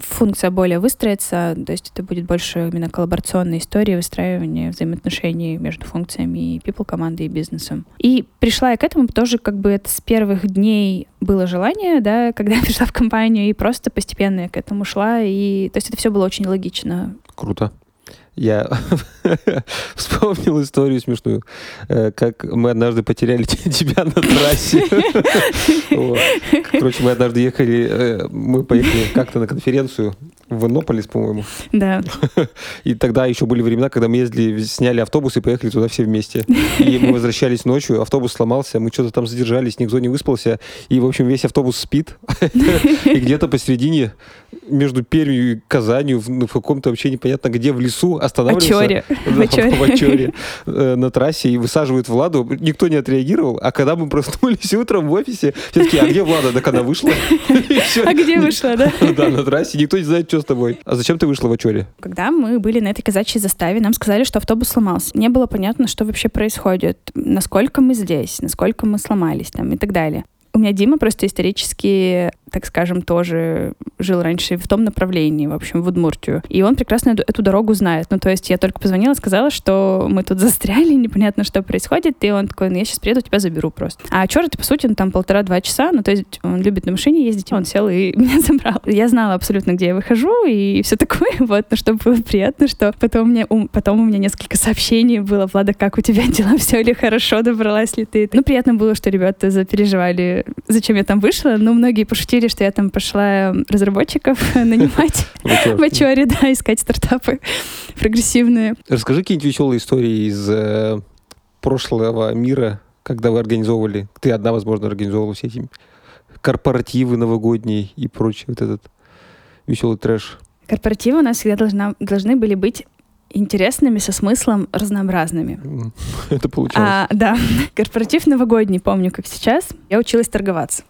функция более выстроится, то есть это будет больше именно коллаборационной истории выстраивания взаимоотношений между функциями и people команды и бизнесом. И пришла я к этому тоже как бы это с первых дней было желание, да, когда я пришла в компанию, и просто постепенно я к этому шла, и то есть это все было очень логично. Круто. Я вспомнил историю смешную, э, как мы однажды потеряли тебя на трассе. Короче, мы однажды ехали, э, мы поехали как-то на конференцию в Иннополис, по-моему. Да. И тогда еще были времена, когда мы ездили, сняли автобус и поехали туда все вместе. И мы возвращались ночью, автобус сломался, мы что-то там задержались, никто не выспался. И, в общем, весь автобус спит. И где-то посередине между Пермью и Казанью, в, ну, в каком-то вообще непонятно где, в лесу останавливаются. В Очоре э, на трассе и высаживают Владу. Никто не отреагировал. А когда мы проснулись утром в офисе, все таки а где Влада? Так она вышла. А где вышла, да? Да, на трассе. Никто не знает, что с тобой. А зачем ты вышла в Очоре? Когда мы были на этой казачьей заставе, нам сказали, что автобус сломался. Не было понятно, что вообще происходит, насколько мы здесь, насколько мы сломались там и так далее. У меня Дима просто исторически так скажем, тоже жил раньше в том направлении, в общем, в Удмуртию. И он прекрасно эту, эту дорогу знает. Ну, то есть я только позвонила, сказала, что мы тут застряли, непонятно, что происходит, и он такой, ну, я сейчас приеду, тебя заберу просто. А черт, по сути, он там полтора-два часа, ну, то есть он любит на машине ездить, он сел и меня забрал. Я знала абсолютно, где я выхожу, и все такое, вот, ну, чтобы было приятно, что потом, мне, потом у меня несколько сообщений было, Влада, как у тебя дела, все ли хорошо, добралась ли ты? Ну, приятно было, что ребята запереживали, зачем я там вышла, но многие пошутили, говорили, что я там пошла разработчиков нанимать в Ачоре, да, искать стартапы прогрессивные. Расскажи какие-нибудь веселые истории из э, прошлого мира, когда вы организовывали, ты одна, возможно, организовывала все эти корпоративы новогодние и прочее, вот этот веселый трэш. Корпоративы у нас всегда должна, должны были быть интересными, со смыслом разнообразными. Это получалось. А, да. Корпоратив новогодний, помню, как сейчас. Я училась торговаться.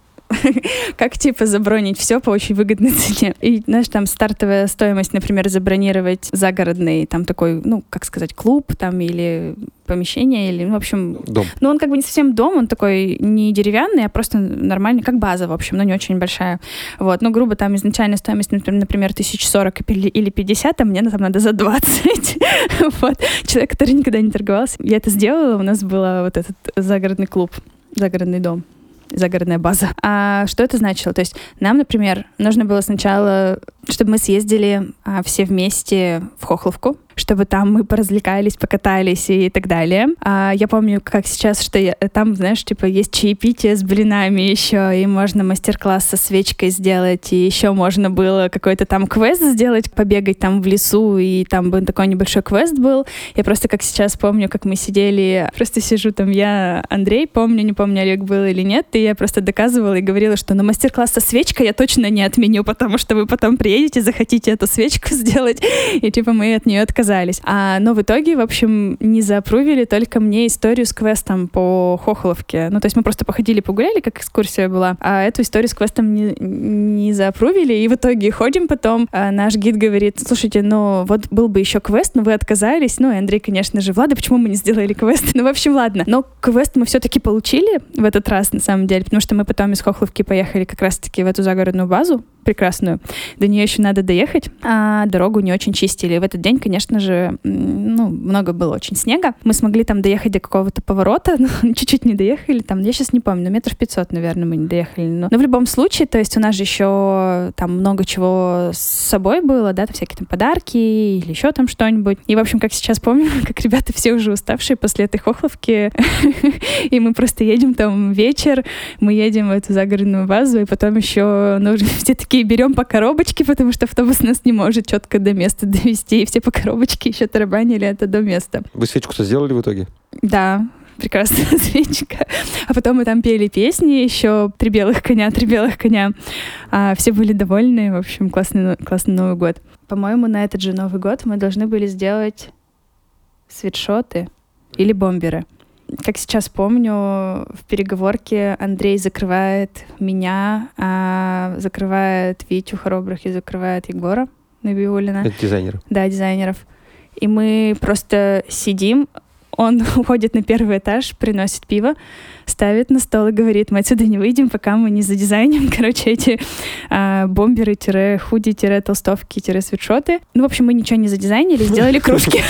как типа забронить все по очень выгодной цене. И, знаешь, там стартовая стоимость, например, забронировать загородный, там такой, ну, как сказать, клуб там или помещение, или, ну, в общем... Дом. Ну, он как бы не совсем дом, он такой не деревянный, а просто нормальный, как база, в общем, но не очень большая. Вот, ну, грубо там изначальная стоимость, например, 1040 или 50, а мне там надо за 20. вот. Человек, который никогда не торговался. Я это сделала, у нас был вот этот загородный клуб, загородный дом загородная база. А что это значило? То есть нам, например, нужно было сначала, чтобы мы съездили а, все вместе в Хохловку, чтобы там мы поразвлекались, покатались и так далее. А я помню, как сейчас, что я, там, знаешь, типа есть чаепитие с блинами еще, и можно мастер-класс со свечкой сделать, и еще можно было какой-то там квест сделать, побегать там в лесу, и там был такой небольшой квест был. Я просто как сейчас помню, как мы сидели, просто сижу там, я Андрей, помню, не помню, Олег был или нет, и я просто доказывала и говорила, что на мастер-класс со свечкой я точно не отменю, потому что вы потом приедете, захотите эту свечку сделать, и типа мы от нее отказались отказались. А, но в итоге, в общем, не заапрувили только мне историю с квестом по Хохоловке. Ну, то есть мы просто походили, погуляли, как экскурсия была, а эту историю с квестом не, не заапрувили, и в итоге ходим потом, а наш гид говорит, слушайте, ну вот был бы еще квест, но вы отказались. Ну, и Андрей, конечно же, Влада, почему мы не сделали квест? Ну, в общем, ладно. Но квест мы все-таки получили в этот раз, на самом деле, потому что мы потом из Хохловки поехали как раз-таки в эту загородную базу, прекрасную. До нее еще надо доехать, а дорогу не очень чистили. В этот день, конечно же, ну, много было очень снега. Мы смогли там доехать до какого-то поворота, чуть-чуть не доехали. Там, я сейчас не помню, но метров 500, наверное, мы не доехали. Но, но в любом случае, то есть у нас же еще там много чего с собой было, да, там всякие там подарки или еще там что-нибудь. И, в общем, как сейчас помню, как ребята все уже уставшие после этой хохловки, и мы просто едем там вечер, мы едем в эту загородную базу, и потом еще нужно все такие берем по коробочке, потому что автобус нас не может четко до места довести, и все по коробочке еще тарабанили это до места. Вы свечку-то сделали в итоге? Да, прекрасного разведчика. А потом мы там пели песни, еще «Три белых коня, три белых коня». А, все были довольны. В общем, классный, классный Новый год. По-моему, на этот же Новый год мы должны были сделать свитшоты или бомберы. Как сейчас помню, в переговорке Андрей закрывает меня, а закрывает Витю Хоробрых и закрывает Егора Набиулина. Это дизайнеры. Да, дизайнеров. И мы просто сидим, он уходит на первый этаж, приносит пиво, ставит на стол и говорит, мы отсюда не выйдем, пока мы не задизайним, короче, эти а, бомберы-худи-толстовки-свитшоты. Ну, в общем, мы ничего не задизайнили, сделали кружки.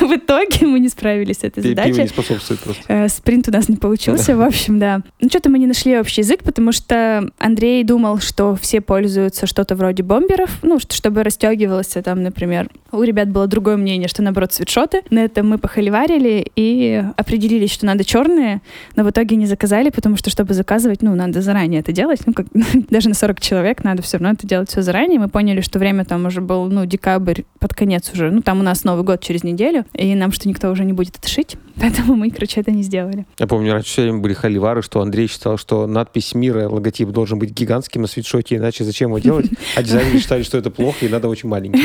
В итоге мы не справились с этой задачей. Не способствует просто. Э, спринт у нас не получился, в общем, да. Ну, что-то мы не нашли общий язык, потому что Андрей думал, что все пользуются что-то вроде бомберов, ну, чтобы расстегивалось там, например. У ребят было другое мнение, что, наоборот, свитшоты. На этом мы похоливарили и определились, что надо черные, но в итоге не заказали, потому что, чтобы заказывать, ну, надо заранее это делать. Ну, как, даже на 40 человек надо все равно это делать все заранее. Мы поняли, что время там уже был, ну, декабрь, под конец уже. Ну, там у нас Новый год через неделю, и нам что никто уже не будет это шить. Поэтому мы, короче, это не сделали. Я помню, раньше все время были холивары, что Андрей считал, что надпись мира, логотип должен быть гигантским на свитшоте, иначе зачем его делать? А дизайнеры считали, что это плохо и надо очень маленький.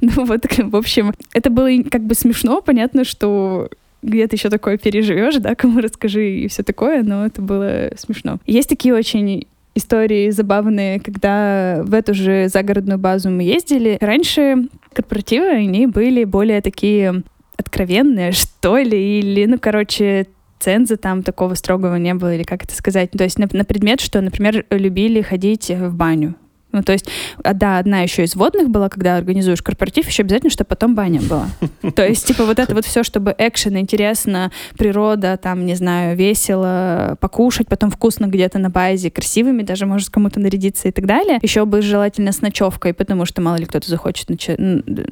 Ну вот, в общем, это было как бы смешно. Понятно, что где ты еще такое переживешь, да, кому расскажи и все такое, но это было смешно. Есть такие очень истории забавные, когда в эту же загородную базу мы ездили. Раньше корпоративы, они были более такие откровенные, что ли, или, ну, короче, ценза там такого строгого не было, или как это сказать. То есть на, на предмет, что, например, любили ходить в баню. Ну, то есть, а, да, одна еще из водных была, когда организуешь корпоратив, еще обязательно, чтобы потом баня была. То есть, типа, вот это вот все, чтобы экшен, интересно, природа, там, не знаю, весело, покушать, потом вкусно где-то на базе, красивыми, даже может кому-то нарядиться и так далее. Еще бы желательно с ночевкой, потому что мало ли кто-то захочет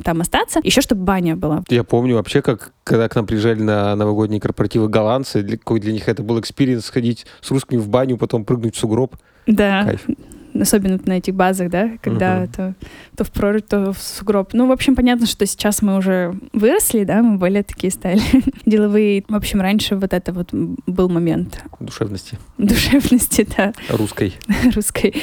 там остаться. Еще чтобы баня была. Я помню вообще, как когда к нам приезжали на новогодние корпоративы голландцы, для, какой для них это был experience сходить с русскими в баню, потом прыгнуть в сугроб. Да. Кайф особенно на этих базах, да, когда uh-huh. то, то в прорубь, то в сугроб. Ну, в общем, понятно, что сейчас мы уже выросли, да, мы более такие стали деловые. В общем, раньше вот это вот был момент. Душевности. Душевности, да. Русской. Русской.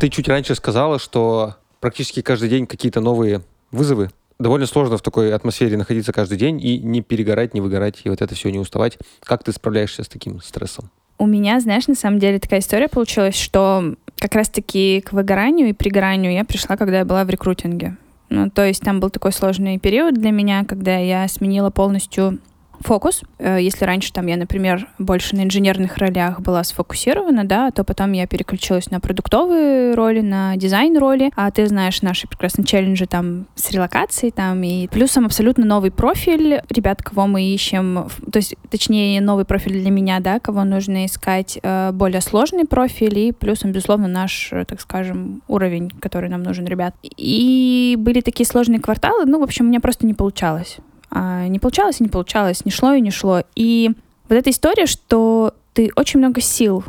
Ты чуть раньше сказала, что практически каждый день какие-то новые вызовы довольно сложно в такой атмосфере находиться каждый день и не перегорать, не выгорать, и вот это все не уставать. Как ты справляешься с таким стрессом? У меня, знаешь, на самом деле такая история получилась, что как раз-таки к выгоранию и пригоранию я пришла, когда я была в рекрутинге. Ну, то есть там был такой сложный период для меня, когда я сменила полностью фокус. Э, если раньше там я, например, больше на инженерных ролях была сфокусирована, да, то потом я переключилась на продуктовые роли, на дизайн роли. А ты знаешь наши прекрасные челленджи там с релокацией там и плюсом абсолютно новый профиль ребят, кого мы ищем, то есть точнее новый профиль для меня, да, кого нужно искать, э, более сложный профиль и плюсом, безусловно, наш, так скажем, уровень, который нам нужен, ребят. И были такие сложные кварталы, ну, в общем, у меня просто не получалось. А, не получалось и не получалось, не шло и не шло. И вот эта история, что ты очень много сил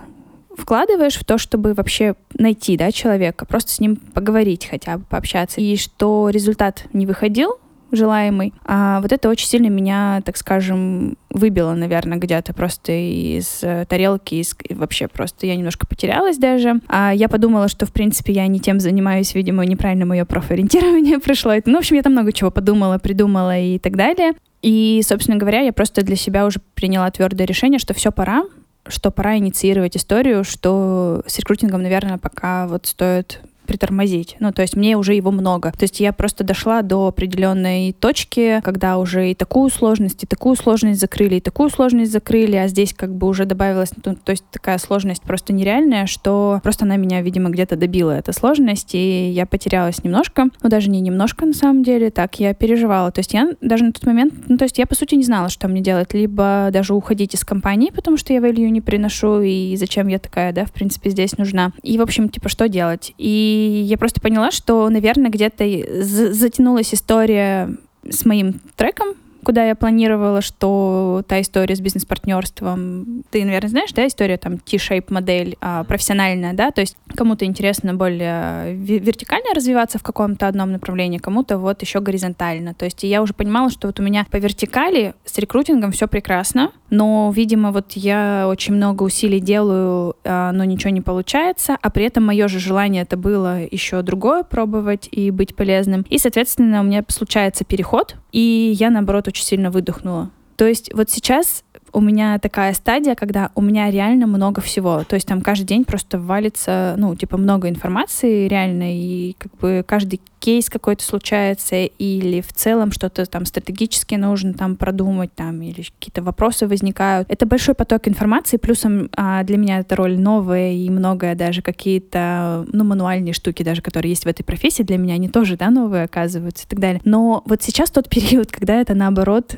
вкладываешь в то, чтобы вообще найти да, человека, просто с ним поговорить хотя бы, пообщаться, и что результат не выходил, желаемый. А вот это очень сильно меня, так скажем, выбило, наверное, где-то просто из э, тарелки, из... вообще просто я немножко потерялась даже. А я подумала, что, в принципе, я не тем занимаюсь, видимо, неправильно мое профориентирование прошло. Ну, в общем, я там много чего подумала, придумала и так далее. И, собственно говоря, я просто для себя уже приняла твердое решение, что все пора, что пора инициировать историю, что с рекрутингом, наверное, пока вот стоит притормозить. Ну, то есть мне уже его много. То есть я просто дошла до определенной точки, когда уже и такую сложность, и такую сложность закрыли, и такую сложность закрыли, а здесь как бы уже добавилась, ну, то есть такая сложность просто нереальная, что просто она меня, видимо, где-то добила, эта сложность, и я потерялась немножко, ну, даже не немножко на самом деле, так, я переживала. То есть я даже на тот момент, ну, то есть я, по сути, не знала, что мне делать, либо даже уходить из компании, потому что я value не приношу, и зачем я такая, да, в принципе, здесь нужна. И, в общем, типа, что делать? И я просто поняла, что, наверное, где-то затянулась история с моим треком, куда я планировала, что та история с бизнес-партнерством, ты, наверное, знаешь, да, история там T-shape модель а, профессиональная, да, то есть кому-то интересно более вертикально развиваться в каком-то одном направлении, кому-то вот еще горизонтально. То есть я уже понимала, что вот у меня по вертикали с рекрутингом все прекрасно, но, видимо, вот я очень много усилий делаю, а, но ничего не получается, а при этом мое же желание это было еще другое пробовать и быть полезным. И, соответственно, у меня случается переход, и я, наоборот, очень сильно выдохнула. То есть вот сейчас у меня такая стадия, когда у меня реально много всего. То есть там каждый день просто валится, ну, типа, много информации реально, и как бы каждый кейс какой-то случается, или в целом что-то там стратегически нужно там продумать, там, или какие-то вопросы возникают. Это большой поток информации, плюсом а, для меня эта роль новая, и многое даже какие-то, ну, мануальные штуки даже, которые есть в этой профессии, для меня они тоже, да, новые оказываются и так далее. Но вот сейчас тот период, когда это, наоборот,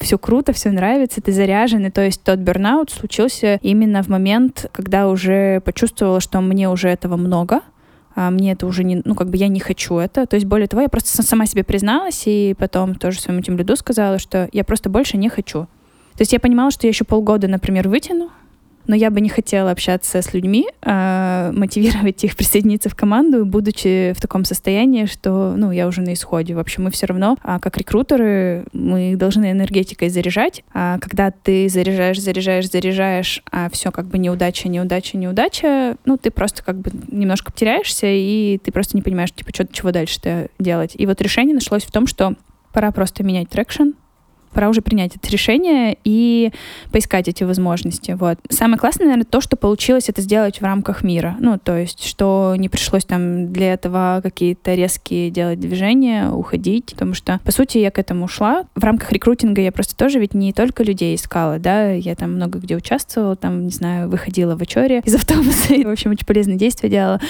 все круто, все нравится, ты заряжен. И то есть тот бернаут случился именно в момент, когда уже почувствовала, что мне уже этого много, а мне это уже не, ну, как бы я не хочу это. То есть, более того, я просто сама себе призналась, и потом тоже своему тем лиду сказала, что я просто больше не хочу. То есть я понимала, что я еще полгода, например, вытяну, но я бы не хотела общаться с людьми, а мотивировать их присоединиться в команду, будучи в таком состоянии, что, ну, я уже на исходе. В общем, мы все равно, а как рекрутеры, мы должны энергетикой заряжать, а когда ты заряжаешь, заряжаешь, заряжаешь, а все как бы неудача, неудача, неудача, ну, ты просто как бы немножко потеряешься, и ты просто не понимаешь, типа, что, чего дальше-то делать. И вот решение нашлось в том, что пора просто менять трекшн, пора уже принять это решение и поискать эти возможности. Вот. Самое классное, наверное, то, что получилось это сделать в рамках мира. Ну, то есть, что не пришлось там для этого какие-то резкие делать движения, уходить, потому что, по сути, я к этому ушла. В рамках рекрутинга я просто тоже ведь не только людей искала, да, я там много где участвовала, там, не знаю, выходила в очере из автобуса, и, в общем, очень полезные действия делала.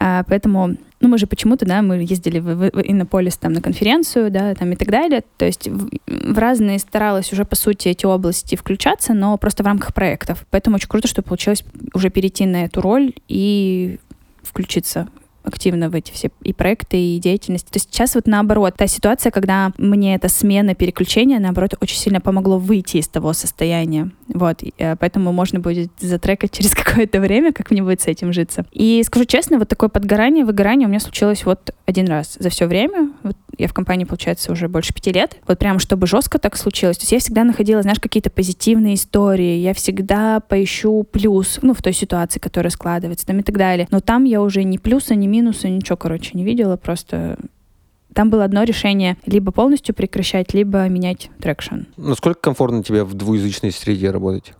А, поэтому ну, мы же почему-то, да, мы ездили в, в, в Иннополис там на конференцию, да, там и так далее. То есть в, в разные старалась уже, по сути, эти области включаться, но просто в рамках проектов. Поэтому очень круто, что получилось уже перейти на эту роль и включиться активно в эти все и проекты, и деятельности. То есть сейчас вот наоборот, та ситуация, когда мне эта смена, переключение, наоборот, очень сильно помогло выйти из того состояния. Вот, э, поэтому можно будет затрекать через какое-то время, как мне будет с этим житься. И скажу честно, вот такое подгорание, выгорание у меня случилось вот один раз за все время. Вот я в компании, получается, уже больше пяти лет. Вот прям, чтобы жестко так случилось. То есть я всегда находила, знаешь, какие-то позитивные истории. Я всегда поищу плюс, ну, в той ситуации, которая складывается, там и так далее. Но там я уже ни плюса, ни минуса, ничего, короче, не видела. Просто там было одно решение либо полностью прекращать, либо менять traction. Насколько комфортно тебе в двуязычной среде работать?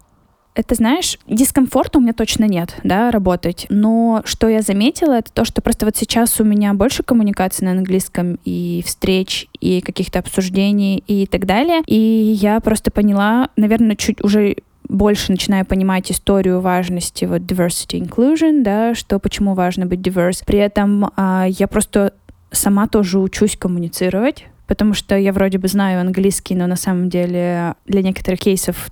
Это, знаешь, дискомфорта у меня точно нет, да, работать. Но что я заметила, это то, что просто вот сейчас у меня больше коммуникации на английском и встреч, и каких-то обсуждений и так далее. И я просто поняла, наверное, чуть уже больше начинаю понимать историю важности вот diversity inclusion, да, что почему важно быть diverse. При этом а, я просто сама тоже учусь коммуницировать, потому что я вроде бы знаю английский, но на самом деле для некоторых кейсов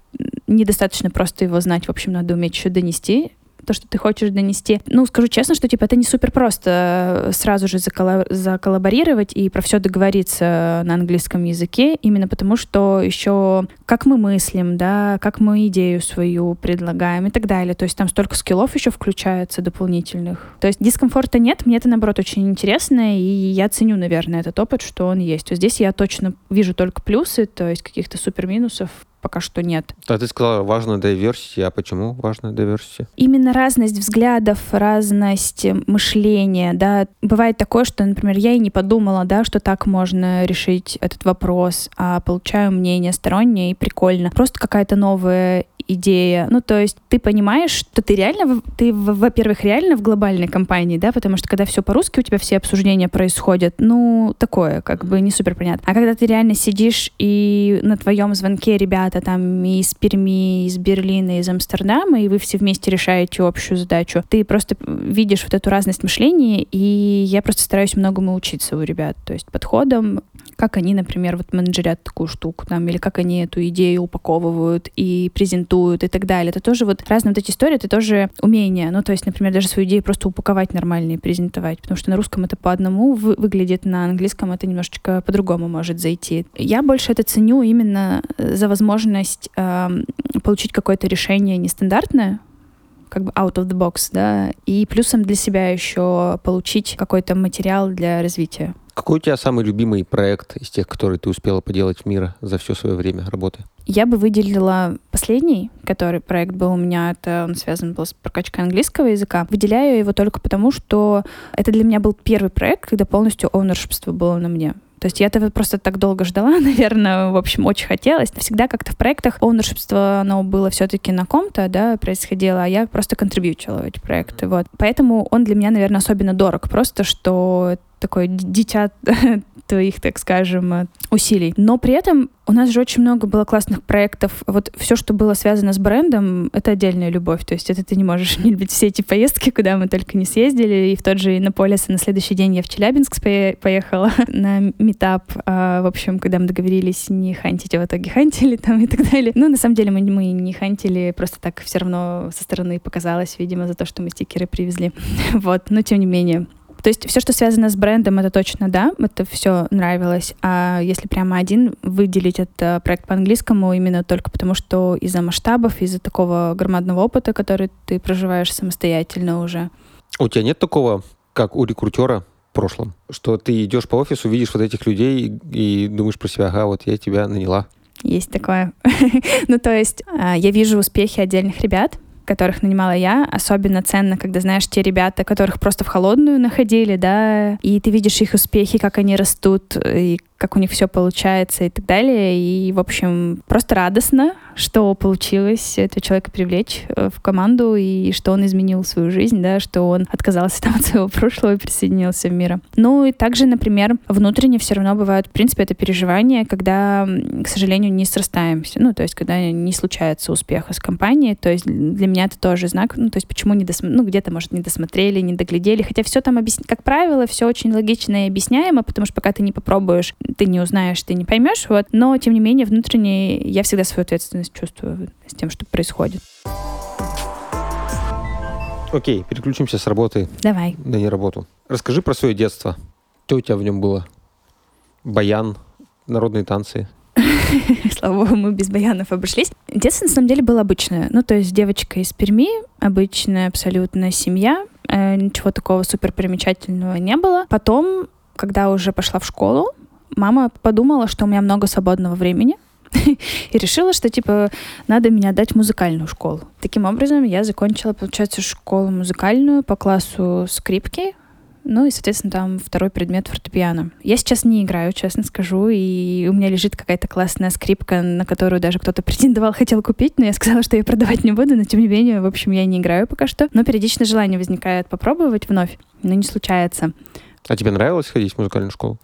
недостаточно просто его знать, в общем, надо уметь еще донести то, что ты хочешь донести. Ну, скажу честно, что типа это не супер просто э, сразу же заколлаб заколлаборировать и про все договориться на английском языке, именно потому что еще как мы мыслим, да, как мы идею свою предлагаем и так далее. То есть там столько скиллов еще включается дополнительных. То есть дискомфорта нет, мне это, наоборот, очень интересно, и я ценю, наверное, этот опыт, что он есть. То здесь я точно вижу только плюсы, то есть каких-то супер минусов пока что нет. А ты сказала, важно diversity, а почему важно diversity? Именно разность взглядов, разность мышления, да. Бывает такое, что, например, я и не подумала, да, что так можно решить этот вопрос, а получаю мнение стороннее и прикольно. Просто какая-то новая идея. Ну, то есть ты понимаешь, что ты реально, ты, во-первых, реально в глобальной компании, да, потому что когда все по-русски, у тебя все обсуждения происходят, ну, такое, как бы не супер понятно. А когда ты реально сидишь и на твоем звонке ребята там из Перми, из Берлина, из Амстердама, и вы все вместе решаете общую задачу, ты просто видишь вот эту разность мышления, и я просто стараюсь многому учиться у ребят, то есть подходом, как они, например, вот менеджерят такую штуку, там, или как они эту идею упаковывают и презентуют рисуют и так далее. Это тоже вот разные вот эти истории, это тоже умение. Ну, то есть, например, даже свою идею просто упаковать нормально и презентовать. Потому что на русском это по одному выглядит, на английском это немножечко по-другому может зайти. Я больше это ценю именно за возможность э, получить какое-то решение нестандартное, как бы out of the box, да, и плюсом для себя еще получить какой-то материал для развития. Какой у тебя самый любимый проект из тех, которые ты успела поделать в мира за все свое время работы? Я бы выделила последний, который проект был у меня, это он связан был с прокачкой английского языка. Выделяю его только потому, что это для меня был первый проект, когда полностью ownership было на мне. То есть я этого просто так долго ждала, наверное, в общем, очень хотелось. Всегда как-то в проектах оунершипство, оно было все-таки на ком-то, да, происходило, а я просто контрибьючила в эти проекты, вот. Поэтому он для меня, наверное, особенно дорог, просто что такое дитя твоих, так скажем, усилий. Но при этом у нас же очень много было классных проектов. Вот все, что было связано с брендом, это отдельная любовь. То есть это ты не можешь не любить все эти поездки, куда мы только не съездили. И в тот же Иннополис, и на следующий день я в Челябинск поехала на метап. А, в общем, когда мы договорились не хантить, а в итоге хантили там и так далее. Ну, на самом деле мы, мы не хантили, просто так все равно со стороны показалось, видимо, за то, что мы стикеры привезли. вот, но тем не менее. То есть все, что связано с брендом, это точно да, это все нравилось. А если прямо один выделить это проект по-английскому именно только потому, что из-за масштабов, из-за такого громадного опыта, который ты проживаешь самостоятельно уже. У тебя нет такого, как у рекрутера в прошлом, что ты идешь по офису, видишь вот этих людей и думаешь про себя, ага, вот я тебя наняла. Есть такое. ну, то есть а, я вижу успехи отдельных ребят, которых нанимала я, особенно ценно, когда знаешь те ребята, которых просто в холодную находили, да, и ты видишь их успехи, как они растут, и как у них все получается и так далее. И, в общем, просто радостно, что получилось этого человека привлечь э, в команду, и что он изменил свою жизнь, да, что он отказался там от своего прошлого и присоединился в мир. Ну и также, например, внутренне все равно бывают, в принципе, это переживание, когда, к сожалению, не срастаемся, ну, то есть, когда не случается успеха с компанией, то есть для меня это тоже знак, ну, то есть, почему не досмотрели, ну, где-то, может, не досмотрели, не доглядели, хотя все там, объяс... как правило, все очень логично и объясняемо, потому что пока ты не попробуешь, ты не узнаешь, ты не поймешь, вот. Но, тем не менее, внутренне я всегда свою ответственность чувствую с тем, что происходит. Окей, переключимся с работы Давай. на не работу. Расскажи про свое детство. Что у тебя в нем было? Баян, народные танцы? Слава богу, мы без баянов обошлись. Детство, на самом деле, было обычное. Ну, то есть девочка из Перми, обычная абсолютно семья. Э, ничего такого супер примечательного не было. Потом, когда уже пошла в школу, мама подумала, что у меня много свободного времени, и решила, что, типа, надо меня отдать в музыкальную школу. Таким образом, я закончила, получается, школу музыкальную по классу скрипки, ну и, соответственно, там второй предмет фортепиано. Я сейчас не играю, честно скажу, и у меня лежит какая-то классная скрипка, на которую даже кто-то претендовал, хотел купить, но я сказала, что я продавать не буду, но тем не менее, в общем, я не играю пока что. Но периодично желание возникает попробовать вновь, но не случается. А тебе нравилось ходить в музыкальную школу?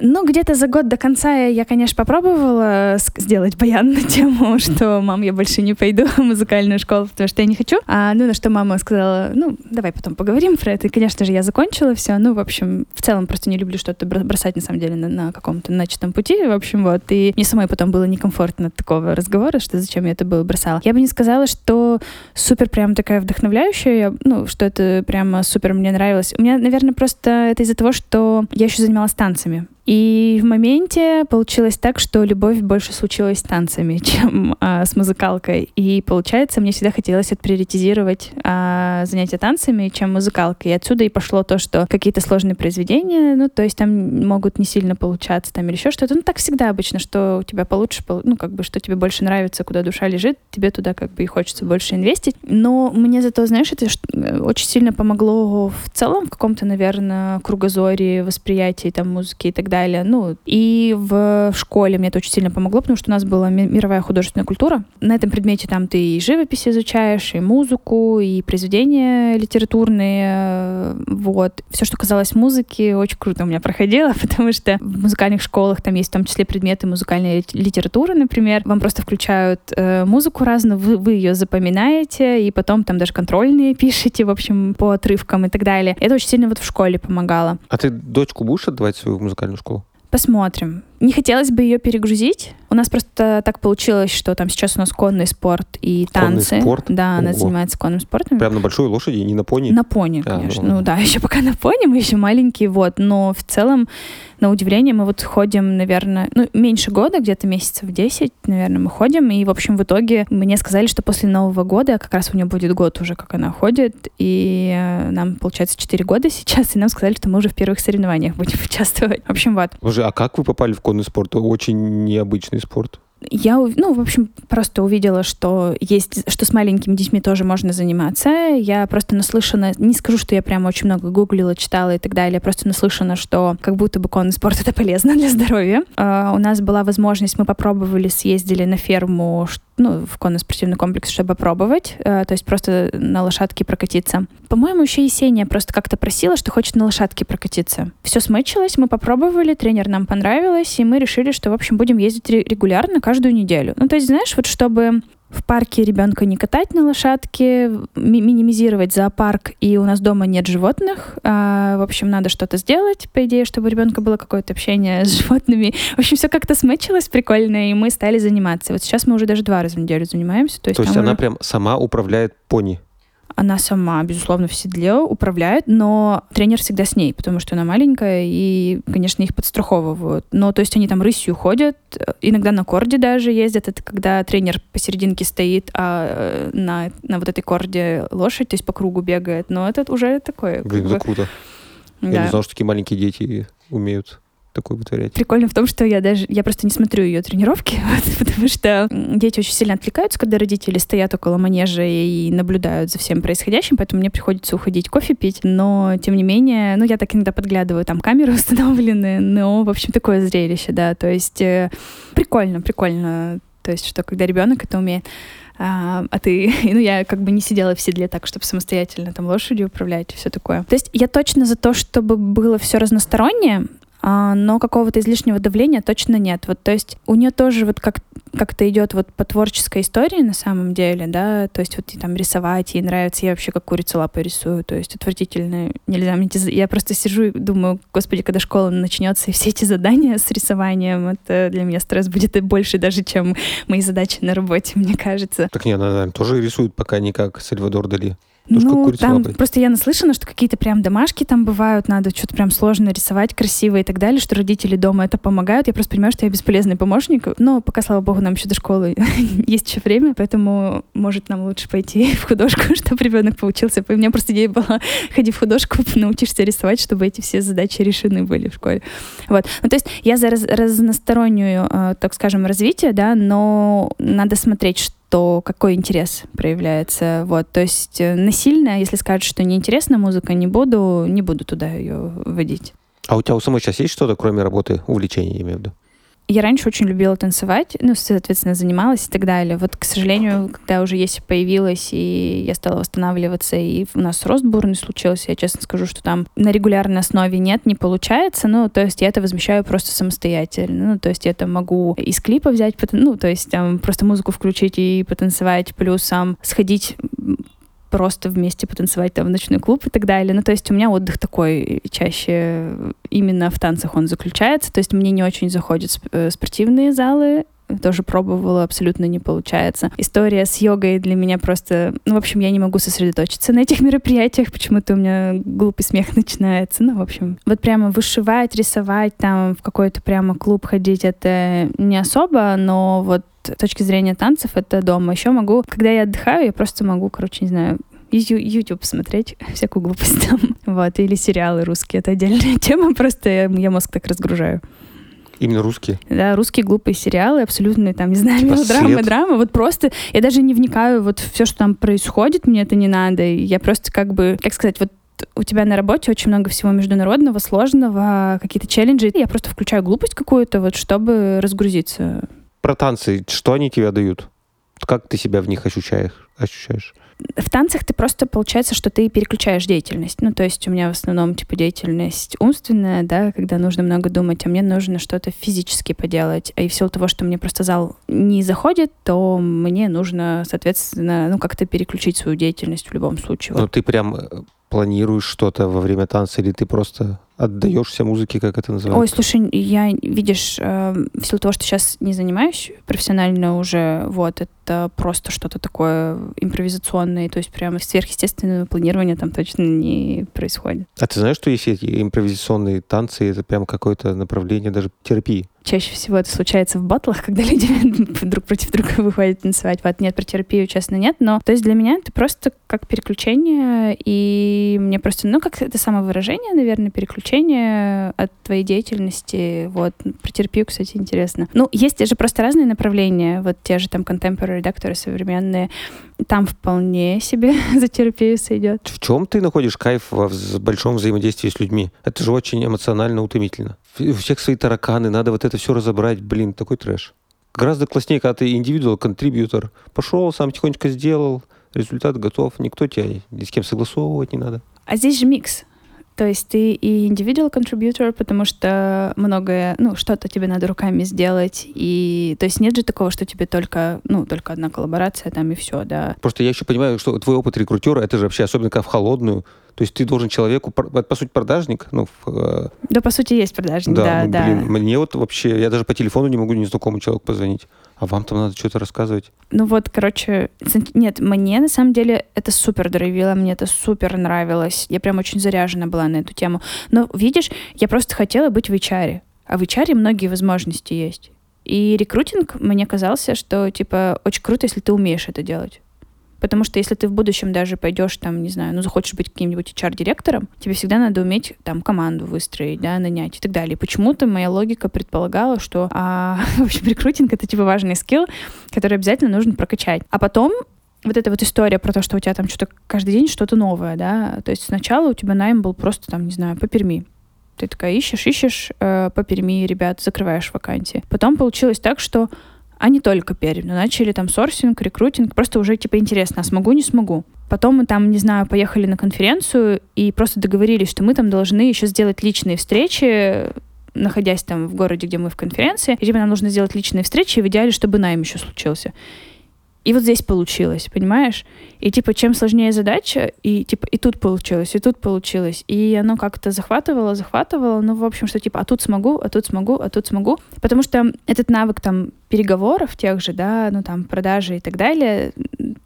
Ну, где-то за год до конца я, конечно, попробовала сделать баян на тему, что, мам, я больше не пойду в музыкальную школу, потому что я не хочу. А, ну, на что мама сказала, ну, давай потом поговорим про это. И, конечно же, я закончила все. Ну, в общем, в целом просто не люблю что-то бросать, на самом деле, на, на каком-то начатом пути. В общем, вот. И мне самой потом было некомфортно от такого разговора, что зачем я это было бросала. Я бы не сказала, что супер прям такая вдохновляющая, ну, что это прямо супер мне нравилось. У меня, наверное, просто это из-за того, что я еще занималась танцами. И в моменте получилось так, что любовь больше случилась с танцами, чем а, с музыкалкой. И получается, мне всегда хотелось отприоритизировать а, занятия танцами, чем музыкалкой. И отсюда и пошло то, что какие-то сложные произведения, ну, то есть там могут не сильно получаться там или еще что-то. Ну, так всегда обычно, что у тебя получше, ну, как бы, что тебе больше нравится, куда душа лежит, тебе туда как бы и хочется больше инвестить. Но мне зато, знаешь, это э, очень сильно помогло в целом в каком-то, наверное, кругозоре, восприятии там музыки и так далее далее. Ну, и в школе мне это очень сильно помогло, потому что у нас была мировая художественная культура. На этом предмете там ты и живопись изучаешь, и музыку, и произведения литературные. Вот. Все, что казалось музыки, очень круто у меня проходило, потому что в музыкальных школах там есть в том числе предметы музыкальной литературы, например. Вам просто включают э, музыку разную, вы, вы ее запоминаете, и потом там даже контрольные пишете, в общем, по отрывкам и так далее. Это очень сильно вот в школе помогало. А ты дочку будешь отдавать свою музыкальную школу? Посмотрим. Не хотелось бы ее перегрузить. У нас просто так получилось, что там сейчас у нас конный спорт и Конный танцы. спорт? Да, она Ого. занимается конным спортом. Прям на большой лошади, не на пони? На пони, А, конечно. ну. Ну да, еще пока на пони, мы еще маленькие, вот. Но в целом, на удивление, мы вот ходим, наверное, ну, меньше года, где-то месяцев 10, наверное, мы ходим. И, в общем, в итоге мне сказали, что после Нового года, как раз у нее будет год уже, как она ходит, и э, нам, получается, 4 года сейчас, и нам сказали, что мы уже в первых соревнованиях будем участвовать. В общем, вот. Слушай, а как вы попали в конный спорт? Очень необычный спорт. Я, ну, в общем, просто увидела, что есть, что с маленькими детьми тоже можно заниматься. Я просто наслышана, не скажу, что я прямо очень много гуглила, читала и так далее, просто наслышана, что как будто бы конный спорт это полезно для здоровья. А, у нас была возможность, мы попробовали, съездили на ферму, ну, в конно-спортивный комплекс, чтобы попробовать, а, то есть просто на лошадке прокатиться. По-моему, еще Есения просто как-то просила, что хочет на лошадке прокатиться. Все смычилось, мы попробовали, тренер нам понравилось, и мы решили, что, в общем, будем ездить ре- регулярно каждую неделю. Ну, то есть, знаешь, вот чтобы в парке ребенка не катать на лошадке, ми- минимизировать зоопарк, и у нас дома нет животных. а, в общем, надо что-то сделать, по идее, чтобы у ребенка было какое-то общение с животными. В общем, все как-то смычилось прикольно, и мы стали заниматься. Вот сейчас мы уже даже два раза в неделю занимаемся. То есть, То есть она уже- прям сама управляет пони. Она сама, безусловно, в седле управляет, но тренер всегда с ней, потому что она маленькая, и, конечно, их подстраховывают. Но, то есть, они там рысью ходят, иногда на корде даже ездят. Это когда тренер посерединке стоит, а э, на, на вот этой корде лошадь, то есть по кругу бегает. Но это уже такое. Блин, это бы, круто. Я да. не знал, что такие маленькие дети умеют такое вытворять. Прикольно в том, что я даже, я просто не смотрю ее тренировки, вот, потому что дети очень сильно отвлекаются, когда родители стоят около манежа и наблюдают за всем происходящим, поэтому мне приходится уходить кофе пить, но тем не менее, ну я так иногда подглядываю, там камеры установлены, но в общем такое зрелище, да, то есть э, прикольно, прикольно, то есть что когда ребенок это умеет. А, а ты, ну, я как бы не сидела в седле так, чтобы самостоятельно там лошадью управлять и все такое. То есть я точно за то, чтобы было все разностороннее, но какого-то излишнего давления точно нет. Вот, то есть у нее тоже вот как как-то идет вот по творческой истории на самом деле, да, то есть вот и там рисовать, ей нравится, я вообще как курица лапой рисую, то есть отвратительно, нельзя, мне эти я просто сижу и думаю, господи, когда школа начнется, и все эти задания с рисованием, это для меня стресс будет и больше даже, чем мои задачи на работе, мне кажется. Так не, она, наверное, тоже рисует пока не как Сальвадор Дали. Ну, там лапой. просто я наслышана, что какие-то прям домашки там бывают, надо что-то прям сложно рисовать, красиво и так далее, что родители дома это помогают. Я просто понимаю, что я бесполезный помощник. Но пока, слава богу, нам еще до школы есть еще время, поэтому, может, нам лучше пойти в художку, чтобы ребенок поучился. У меня просто идея была, ходи в художку, научишься рисовать, чтобы эти все задачи решены были в школе. Вот. Ну, то есть я за раз- разностороннюю, э, так скажем, развитие, да, но надо смотреть, что какой интерес проявляется. Вот. То есть э, насильно, если скажут, что неинтересна музыка, не буду, не буду туда ее вводить. А у тебя у самой сейчас есть что-то, кроме работы, увлечения, я имею в виду? Я раньше очень любила танцевать, ну, соответственно, занималась и так далее. Вот, к сожалению, когда уже есть появилась, и я стала восстанавливаться, и у нас рост бурный случился, я честно скажу, что там на регулярной основе нет, не получается, ну, то есть я это возмещаю просто самостоятельно. Ну, то есть я это могу из клипа взять, ну, то есть там просто музыку включить и потанцевать, плюс сам сходить просто вместе потанцевать там в ночной клуб и так далее. Ну, то есть у меня отдых такой чаще именно в танцах он заключается. То есть мне не очень заходят э, спортивные залы, тоже пробовала, абсолютно не получается. История с йогой для меня просто... Ну, в общем, я не могу сосредоточиться на этих мероприятиях, почему-то у меня глупый смех начинается. Ну, в общем, вот прямо вышивать, рисовать, там в какой-то прямо клуб ходить, это не особо, но вот с точки зрения танцев это дома. Еще могу, когда я отдыхаю, я просто могу, короче, не знаю, YouTube смотреть всякую глупость там. Вот, или сериалы русские. Это отдельная тема, просто я мозг так разгружаю. Именно русские. Да, русские глупые сериалы, абсолютно, там, не знаю, Типа мелодрамы, «След». драмы. Вот просто я даже не вникаю вот все, что там происходит, мне это не надо. Я просто как бы, как сказать, вот у тебя на работе очень много всего международного, сложного, какие-то челленджи. Я просто включаю глупость какую-то, вот, чтобы разгрузиться. Про танцы, что они тебе дают? Как ты себя в них ощущаешь? ощущаешь? В танцах ты просто получается, что ты переключаешь деятельность. Ну, то есть у меня в основном типа деятельность умственная, да, когда нужно много думать, а мне нужно что-то физически поделать. И в силу того, что мне просто зал не заходит, то мне нужно, соответственно, ну, как-то переключить свою деятельность в любом случае. Ну, Вот. ты прям э, планируешь что-то во время танца, или ты просто отдаешься музыке, как это называется? Ой, слушай, я, видишь, э, в силу того, что сейчас не занимаюсь профессионально уже, вот, это просто что-то такое импровизационное, то есть прямо сверхъестественного планирования там точно не происходит. А ты знаешь, что есть эти импровизационные танцы, это прям какое-то направление даже терапии? Чаще всего это случается в батлах, когда люди друг против друга выходят танцевать. Вот нет, про терапию, честно, нет. Но то есть для меня это просто как переключение, и мне просто, ну, как это самовыражение, наверное, переключение от твоей деятельности. Вот. Про терапию, кстати, интересно. Ну, есть же просто разные направления. Вот те же там contemporary редакторы современные. Там вполне себе за терапию сойдет. В чем ты находишь кайф в большом взаимодействии с людьми? Это же очень эмоционально утомительно. У всех свои тараканы, надо вот это все разобрать. Блин, такой трэш. Гораздо класснее, когда ты индивидуал, контрибьютор. Пошел, сам тихонечко сделал, результат готов, никто тебя ни с кем согласовывать не надо. А здесь же микс. То есть ты и individual contributor, потому что многое, ну, что-то тебе надо руками сделать. И то есть нет же такого, что тебе только, ну, только одна коллаборация там и все, да. Просто я еще понимаю, что твой опыт рекрутера, это же вообще особенно как в холодную, то есть ты должен человеку, по сути, продажник, ну, в, э, Да, по сути, есть продажник, да, да. Ну, да. Блин, мне вот вообще, я даже по телефону не могу незнакомому человеку позвонить. А вам там надо что-то рассказывать? Ну вот, короче, нет, мне на самом деле это супер драйвило, мне это супер нравилось. Я прям очень заряжена была на эту тему. Но видишь, я просто хотела быть в HR. А в HR многие возможности есть. И рекрутинг, мне казался, что, типа, очень круто, если ты умеешь это делать. Потому что если ты в будущем даже пойдешь там, не знаю, ну захочешь быть каким-нибудь HR-директором, тебе всегда надо уметь там команду выстроить, да, нанять и так далее. почему-то моя логика предполагала, что, а, в общем, рекрутинг — это типа важный скилл, который обязательно нужно прокачать. А потом вот эта вот история про то, что у тебя там что-то каждый день что-то новое, да, то есть сначала у тебя найм был просто там, не знаю, по Перми, ты такая ищешь, ищешь э, по Перми, ребят, закрываешь вакансии. Потом получилось так, что а не только Пермь. Но начали там сорсинг, рекрутинг, просто уже типа интересно, а смогу, не смогу. Потом мы там, не знаю, поехали на конференцию и просто договорились, что мы там должны еще сделать личные встречи, находясь там в городе, где мы в конференции, и типа нам нужно сделать личные встречи, в идеале, чтобы найм еще случился. И вот здесь получилось, понимаешь? И типа, чем сложнее задача, и типа, и тут получилось, и тут получилось. И оно как-то захватывало, захватывало. Ну, в общем, что типа, а тут смогу, а тут смогу, а тут смогу. Потому что этот навык там переговоров тех же, да, ну там продажи и так далее,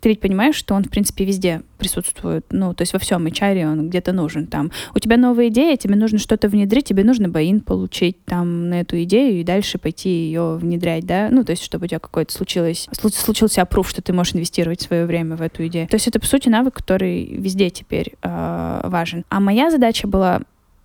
ты ведь понимаешь, что он, в принципе, везде присутствует, ну, то есть во всем HR он где-то нужен там. У тебя новая идея, тебе нужно что-то внедрить, тебе нужно боин получить там на эту идею и дальше пойти ее внедрять, да, ну, то есть чтобы у тебя какой-то случилось, случился опруф, что ты можешь инвестировать свое время в эту идею. То есть это, по сути, навык, который везде теперь э, важен. А моя задача была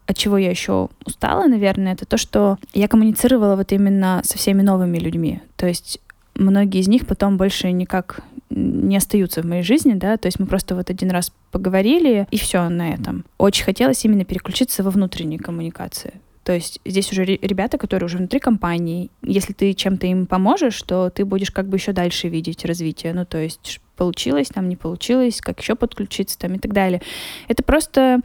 от чего я еще устала, наверное, это то, что я коммуницировала вот именно со всеми новыми людьми. То есть многие из них потом больше никак не остаются в моей жизни, да, то есть мы просто вот один раз поговорили, и все на этом. Очень хотелось именно переключиться во внутренние коммуникации. То есть здесь уже ребята, которые уже внутри компании, если ты чем-то им поможешь, то ты будешь как бы еще дальше видеть развитие. Ну, то есть получилось, там не получилось, как еще подключиться там и так далее. Это просто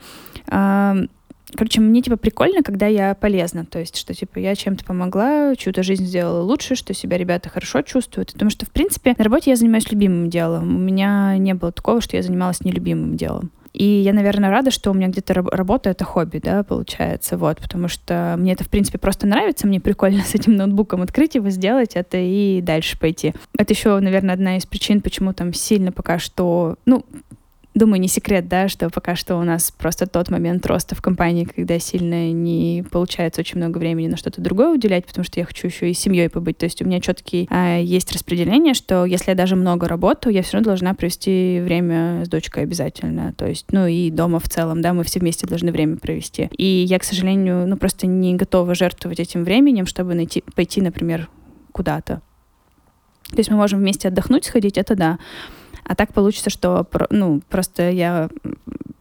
э, Короче, мне, типа, прикольно, когда я полезна. То есть, что, типа, я чем-то помогла, чью-то жизнь сделала лучше, что себя ребята хорошо чувствуют. Потому что, в принципе, на работе я занимаюсь любимым делом. У меня не было такого, что я занималась нелюбимым делом. И я, наверное, рада, что у меня где-то работа — это хобби, да, получается, вот, потому что мне это, в принципе, просто нравится, мне прикольно с этим ноутбуком открыть его, сделать это и дальше пойти. Это еще, наверное, одна из причин, почему там сильно пока что, ну, Думаю, не секрет, да, что пока что у нас просто тот момент роста в компании, когда сильно не получается очень много времени на что-то другое уделять, потому что я хочу еще и семьей побыть. То есть у меня четкий а, есть распределение, что если я даже много работаю, я все равно должна провести время с дочкой обязательно. То есть, ну и дома в целом, да, мы все вместе должны время провести. И я, к сожалению, ну просто не готова жертвовать этим временем, чтобы найти, пойти, например, куда-то. То есть мы можем вместе отдохнуть, сходить, это да. А так получится, что ну, просто я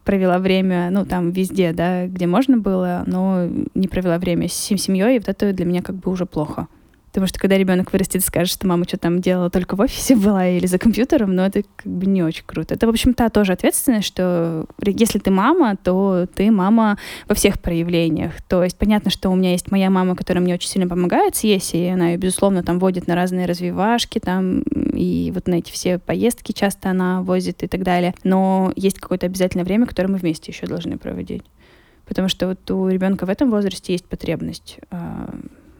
провела время, ну, там везде, да, где можно было, но не провела время с семьей, и вот это для меня как бы уже плохо. Потому что когда ребенок вырастет скажет, что мама что там делала, только в офисе была или за компьютером, но это как бы не очень круто. Это, в общем, та тоже ответственность, что если ты мама, то ты мама во всех проявлениях. То есть понятно, что у меня есть моя мама, которая мне очень сильно помогает с и она ее, безусловно, там водит на разные развивашки, там, и вот на эти все поездки часто она возит и так далее. Но есть какое-то обязательное время, которое мы вместе еще должны проводить. Потому что вот у ребенка в этом возрасте есть потребность э,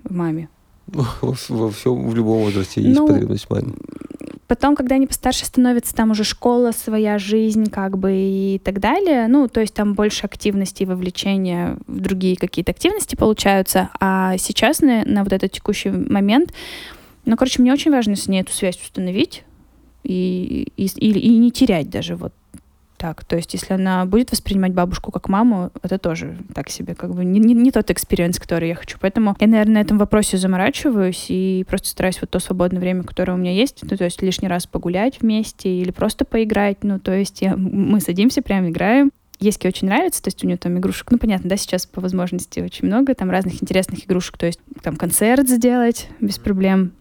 в маме. Во, всем, в любом возрасте есть Ну, потребность маме. Потом, когда они постарше становятся, там уже школа, своя жизнь, как бы и так далее. Ну, то есть там больше активности и вовлечения в другие какие-то активности получаются. А сейчас на, на вот этот текущий момент, ну, короче, мне очень важно с ней эту связь установить и, и, и, и не терять даже вот так. То есть, если она будет воспринимать бабушку как маму, это тоже так себе, как бы не, не, не тот experience, который я хочу. Поэтому я, наверное, на этом вопросе заморачиваюсь и просто стараюсь вот то свободное время, которое у меня есть, ну, то есть лишний раз погулять вместе или просто поиграть. Ну, то есть я, мы садимся, прям играем. Еске очень нравится, то есть у нее там игрушек, ну, понятно, да, сейчас по возможности очень много, там разных интересных игрушек, то есть там концерт сделать без проблем,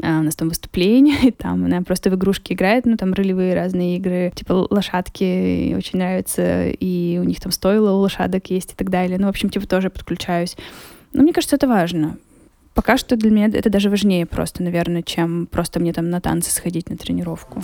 а, у нас там выступление, и там она просто в игрушки играет, ну, там ролевые разные игры, типа лошадки, очень нравится, и у них там стойло у лошадок есть и так далее. Ну, в общем, типа тоже подключаюсь. Но мне кажется, это важно. Пока что для меня это даже важнее просто, наверное, чем просто мне там на танцы сходить, на тренировку.